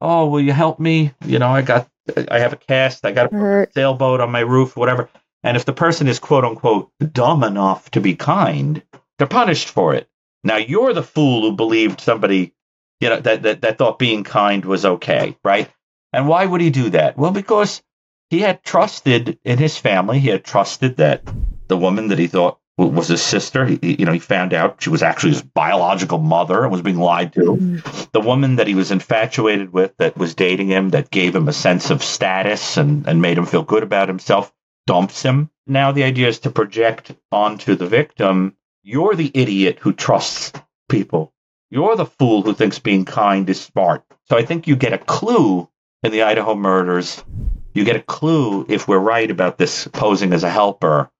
Speaker 1: oh, will you help me? You know, I got, I have a cast, I got a sailboat on my roof, whatever. And if the person is quote unquote dumb enough to be kind, they're punished for it. Now you're the fool who believed somebody, you know, that, that, that thought being kind was okay, right? And why would he do that? Well, because he had trusted in his family. He had trusted that the woman that he thought was his sister. He, you know, he found out she was actually his biological mother and was being lied to. Mm-hmm. The woman that he was infatuated with, that was dating him, that gave him a sense of status and, and made him feel good about himself, dumps him. Now the idea is to project onto the victim, you're the idiot who trusts people. You're the fool who thinks being kind is smart. So I think you get a clue in the Idaho murders. You get a clue if we're right about this posing as a helper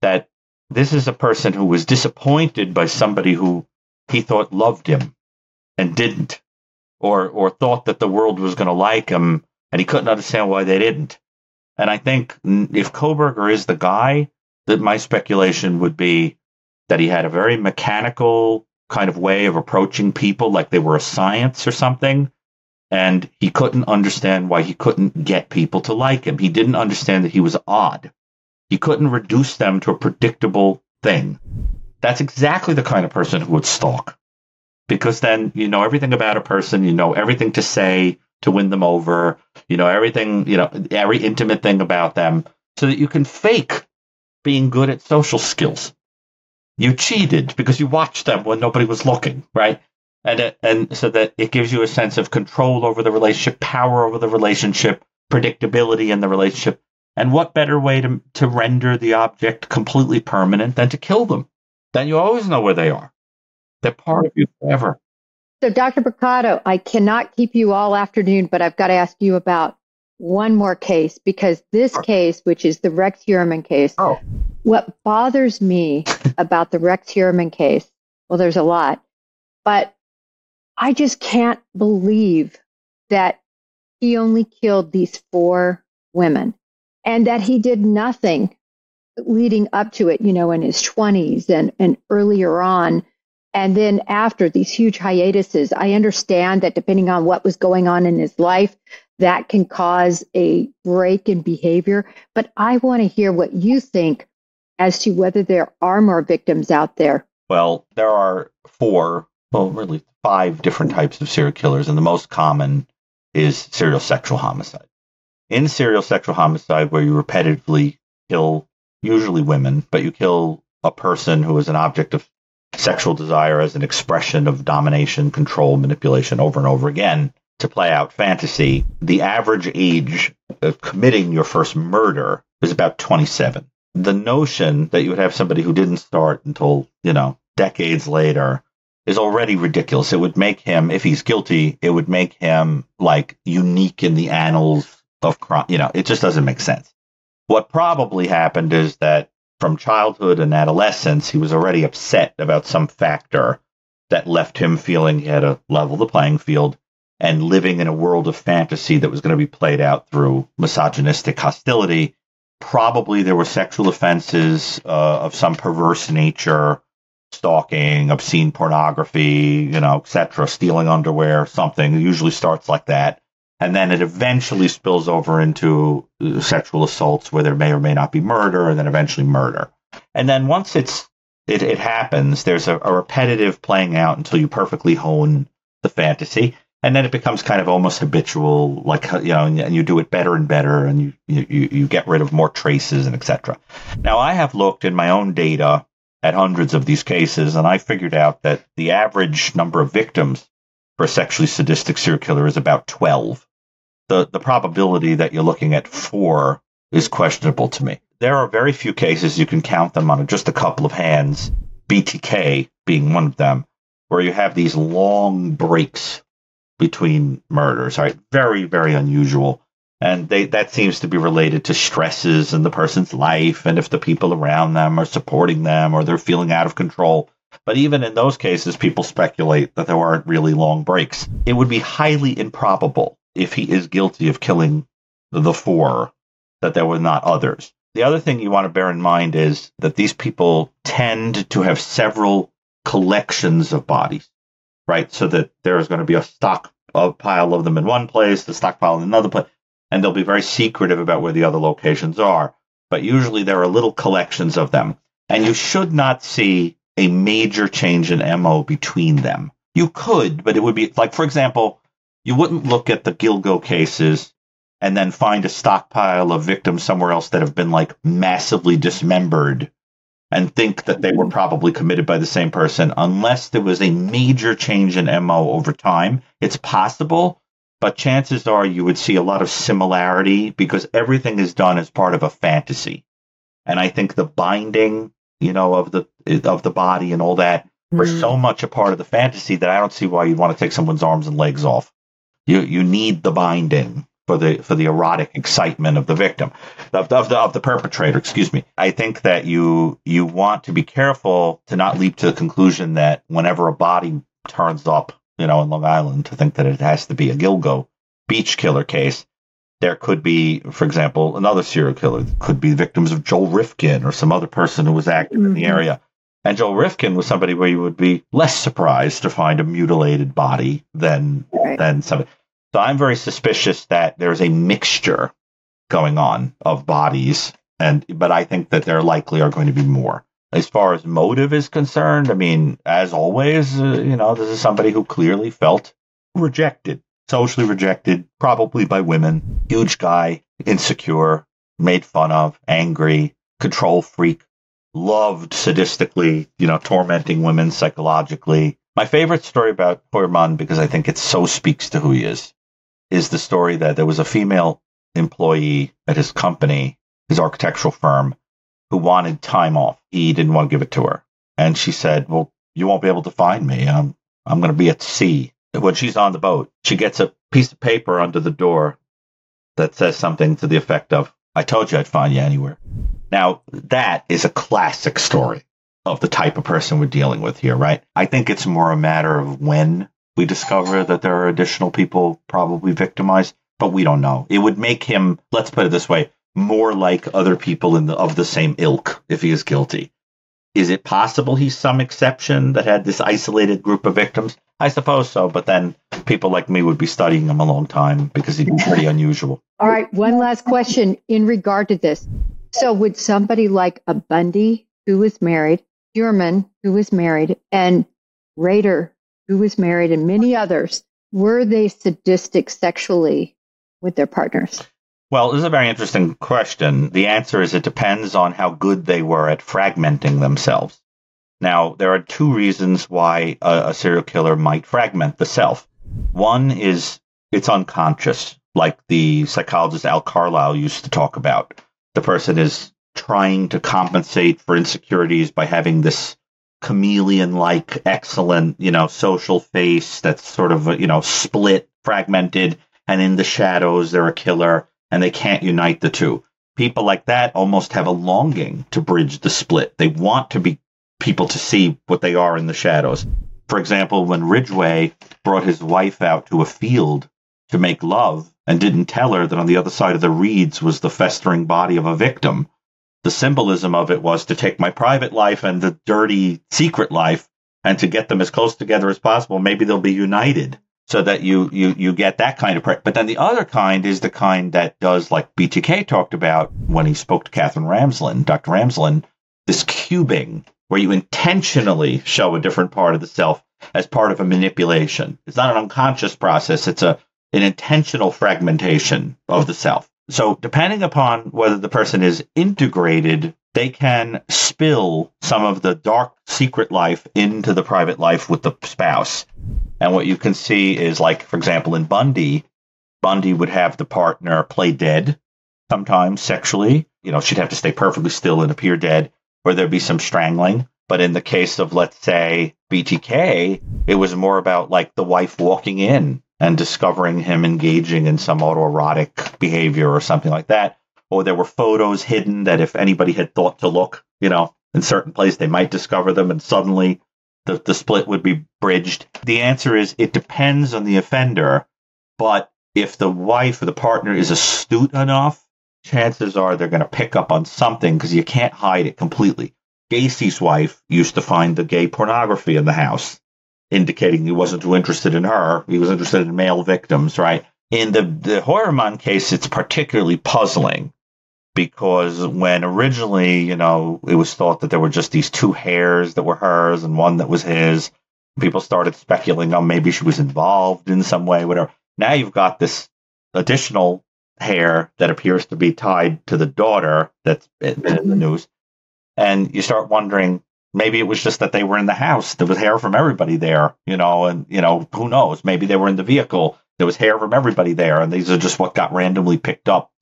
Speaker 1: that this is a person who was disappointed by somebody who he thought loved him and didn't, or or thought that the world was going to like him and he couldn't understand why they didn't. And I think if Kohberger is the guy, that my speculation would be that he had a very mechanical kind of way of approaching people, like they were a science or something. And he couldn't understand why he couldn't get people to like him. He didn't understand that he was odd. He couldn't reduce them to a predictable thing. That's exactly the kind of person who would stalk. Because then you know everything about a person, you know everything to say to win them over, you know everything, you know, every intimate thing about them, so that you can fake being good at social skills. You cheated because you watched them when nobody was looking, right? And it, and so that it gives you a sense of control over the relationship, power over the relationship, predictability in the relationship And what better way to, to render the object completely permanent than to kill them? Then you always know where they are. They're part of you forever.
Speaker 3: So, Dr. Brucato, I cannot keep you all afternoon, but I've got to ask you about one more case because this case, which is the Rex Heuermann case,
Speaker 1: oh.
Speaker 3: What bothers me [laughs] about the Rex Heuermann case, well, there's a lot, but I just can't believe that he only killed these four women and that he did nothing leading up to it, you know, in his 20s and, and earlier on. And then after these huge hiatuses, I understand that depending on what was going on in his life, that can cause a break in behavior. But I want to hear what you think as to whether there are more victims out there.
Speaker 1: Well, there are four, well, really five different types of serial killers, and the most common is serial sexual homicide. In serial sexual homicide, where you repetitively kill usually women, but you kill a person who is an object of sexual desire as an expression of domination, control, manipulation over and over again to play out fantasy, the average age of committing your first murder is about 27. The notion that you would have somebody who didn't start until, you know, decades later is already ridiculous. It would make him, if he's guilty, it would make him like unique in the annals of crime. You know, it just doesn't make sense. What probably happened is that from childhood and adolescence, he was already upset about some factor that left him feeling he had to level the playing field and living in a world of fantasy that was going to be played out through misogynistic hostility. Probably there were sexual offenses uh, of some perverse nature, stalking, obscene pornography, you know, etc., stealing underwear, something. It usually starts like that. And then it eventually spills over into uh, sexual assaults where there may or may not be murder, and then eventually murder. And then once it's it, it happens, there's a, a repetitive playing out until you perfectly hone the fantasy and then it becomes kind of almost habitual, like you know, and you do it better and better, and you you you get rid of more traces and etc. Now, I have looked in my own data at hundreds of these cases, and I figured out that the average number of victims for a sexually sadistic serial killer is about twelve. The the probability that you're looking at four is questionable to me. There are very few cases you can count them on just a couple of hands. BTK being one of them, where you have these long breaks between murders, right? Very, very unusual. And they, that seems to be related to stresses in the person's life and if the people around them are supporting them or they're feeling out of control. But even in those cases, people speculate that there aren't really long breaks. It would be highly improbable if he is guilty of killing the four that there were not others. The other thing you want to bear in mind is that these people tend to have several collections of bodies right? So that there is going to be a stock pile of them in one place, the stockpile in another place, and they'll be very secretive about where the other locations are. But usually there are little collections of them, and you should not see a major change in MO between them. You could, but it would be like, for example, you wouldn't look at the Gilgo cases and then find a stockpile of victims somewhere else that have been like massively dismembered and think that they were probably committed by the same person unless there was a major change in MO over time. It's possible, but chances are you would see a lot of similarity because everything is done as part of a fantasy. And I think the binding, you know, of the of the body and all that mm. are so much a part of the fantasy that I don't see why you'd want to take someone's arms and legs off. You you need the binding for the for the erotic excitement of the victim of, of the of the perpetrator excuse me i think that you you want to be careful to not leap to the conclusion that whenever a body turns up you know in long island to think that it has to be a gilgo beach killer case there could be for example another serial killer could be victims of joel rifkin or some other person who was active mm-hmm. in the mm-hmm. area and Joel Rifkin was somebody where you would be less surprised to find a mutilated body than right. than somebody. So I'm very suspicious that there's a mixture going on of bodies, and but I think that there likely are going to be more. As far as motive is concerned, I mean, as always, uh, you know, this is somebody who clearly felt rejected, socially rejected, probably by women. Huge guy, insecure, made fun of, angry, control freak, loved sadistically, you know, tormenting women psychologically. My favorite story about Heuermann, because I think it so speaks to who he is, is the story that there was a female employee at his company his architectural firm, who wanted time off. He didn't want to give it to her. And she said, Well, you won't be able to find me. I'm, I'm going to be at sea. When she's on the boat, she gets a piece of paper under the door that says something to the effect of, I told you I'd find you anywhere. Now, that is a classic story of the type of person we're dealing with here, right? I think it's more a matter of when we discover that there are additional people probably victimized, but we don't know. It would make him, let's put it this way, more like other people in the, of the same ilk if he is guilty. Is it possible he's some exception that had this isolated group of victims? I suppose so, but then people like me would be studying him a long time because he'd be pretty unusual.
Speaker 3: All right, one last question in regard to this. So, would somebody like a Bundy, who was married, Heuermann, who was married, and Rader, who was married, and many others, were they sadistic sexually with their partners?
Speaker 1: Well, this is a very interesting question. The answer is it depends on how good they were at fragmenting themselves. Now, there are two reasons why a, a serial killer might fragment the self. One is it's unconscious, like the psychologist Al Carlisle used to talk about. The person is trying to compensate for insecurities by having this chameleon like excellent, you know, social face that's sort of, you know, split, fragmented, and in the shadows they're a killer and they can't unite the two. People like that almost have a longing to bridge the split. They want to be people to see what they are in the shadows. For example, when Ridgway brought his wife out to a field to make love and didn't tell her that on the other side of the reeds was the festering body of a victim, the symbolism of it was to take my private life and the dirty secret life and to get them as close together as possible. Maybe they'll be united so that you you you get that kind of pre- but then the other kind is the kind that does like BTK talked about when he spoke to Katherine Ramsland, Dr. Ramsland, this cubing where you intentionally show a different part of the self as part of a manipulation. It's not an unconscious process, it's a an intentional fragmentation of the self. So depending upon whether the person is integrated, they can spill some of the dark secret life into the private life with the spouse. And what you can see is like, for example, in Bundy, Bundy would have the partner play dead sometimes sexually. You know, she'd have to stay perfectly still and appear dead, or there'd be some strangling. But in the case of, let's say, BTK, it was more about like the wife walking in and discovering him engaging in some autoerotic behavior or something like that. Or there were photos hidden that if anybody had thought to look, you know, in certain place, they might discover them and suddenly the, the split would be bridged. The answer is it depends on the offender, but if the wife or the partner is astute enough, chances are they're going to pick up on something because you can't hide it completely. Gacy's wife used to find the gay pornography in the house, indicating he wasn't too interested in her. He was interested in male victims, right? In the, the Heuermann case, it's particularly puzzling because when originally, you know, it was thought that there were just these two hairs that were hers and one that was his, people started speculating, oh, maybe she was involved in some way, whatever. Now you've got this additional hair that appears to be tied to the daughter that's in the news. And you start wondering, maybe it was just that they were in the house. There was hair from everybody there, you know, and, you know, who knows? Maybe they were in the vehicle. There was hair from everybody there. And these are just what got randomly picked up.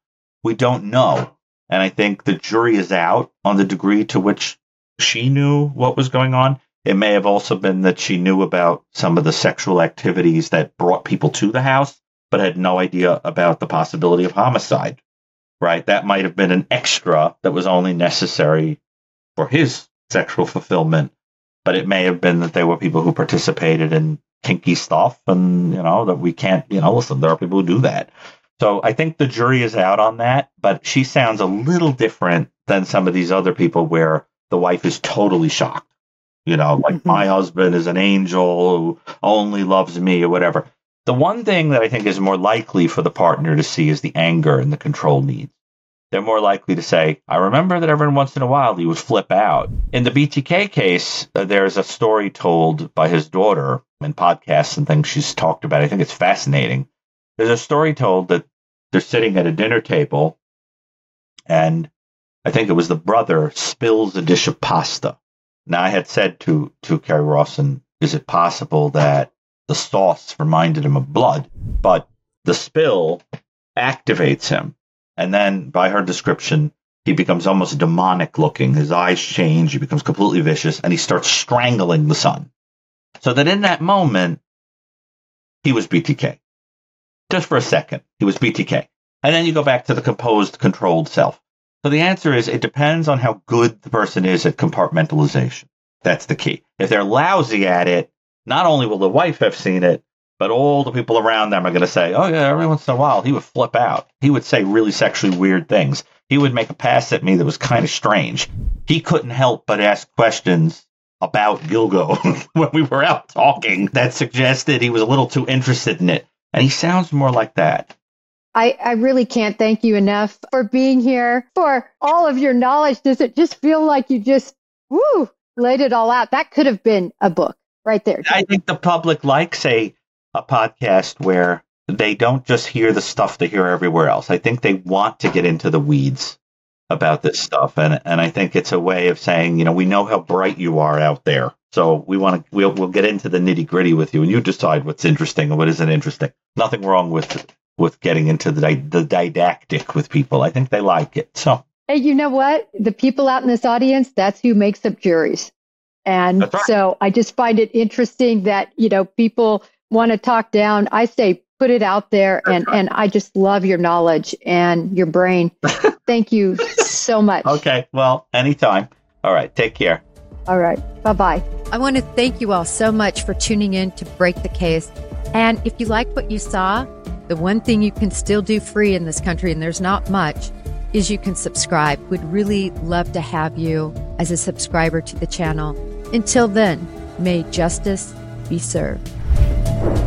Speaker 1: We don't know. And I think the jury is out on the degree to which she knew what was going on. It may have also been that she knew about some of the sexual activities that brought people to the house, but had no idea about the possibility of homicide. Right? That might have been an extra that was only necessary for his sexual fulfillment. But it may have been that there were people who participated in kinky stuff and, you know, that we can't, you know, listen, there are people who do that. So I think the jury is out on that, but she sounds a little different than some of these other people where the wife is totally shocked. You know, like mm-hmm. my husband is an angel who only loves me or whatever. The one thing that I think is more likely for the partner to see is the anger and the control needs. They're more likely to say, I remember that every once in a while he would flip out. In the BTK case, uh, there's a story told by his daughter in podcasts and things she's talked about. I think it's fascinating. There's a story told that they're sitting at a dinner table and I think it was the brother spills a dish of pasta now, I had said to, to Kerri Rawson, is it possible that the sauce reminded him of blood? But the spill activates him. And then, by her description, He becomes almost demonic looking. His eyes change. He becomes completely vicious and he starts strangling the son. So that in that moment, he was BTK. Just for a second, he was BTK. And then you go back to the composed, controlled self. So the answer is it depends on how good the person is at compartmentalization. That's the key. If they're lousy at it, not only will the wife have seen it, but all the people around them are going to say, oh, yeah, every once in a while he would flip out. He would say really sexually weird things. He would make a pass at me that was kind of strange. He couldn't help but ask questions about Gilgo [laughs] when we were out talking that suggested he was a little too interested in it. And he sounds more like that.
Speaker 3: I, I really can't thank you enough for being here, for all of your knowledge. Does it just feel like you just, woo, laid it all out? That could have been a book right there.
Speaker 1: I think the public likes a, a podcast where they don't just hear the stuff they hear everywhere else. I think they want to get into the weeds about this stuff. And, and I think it's a way of saying, you know, we know how bright you are out there. So we want to, we'll, we'll get into the nitty gritty with you and you decide what's interesting and what isn't interesting. Nothing wrong with, with getting into the, the didactic with people. I think they like it. So.
Speaker 3: Hey, you know what? The people out in this audience, that's who makes up juries. And right. so I just find it interesting that, you know, people want to talk down. I say put it out there and, and I just love your knowledge and your brain. [laughs] Thank you so much.
Speaker 1: Okay. Well, anytime. All right. Take care.
Speaker 3: All right. Bye bye.
Speaker 4: I want to thank you all so much for tuning in to Break the Case. And if you like what you saw, the one thing you can still do free in this country, and there's not much, is you can subscribe. We'd really love to have you as a subscriber to the channel. Until then, may justice be served thank you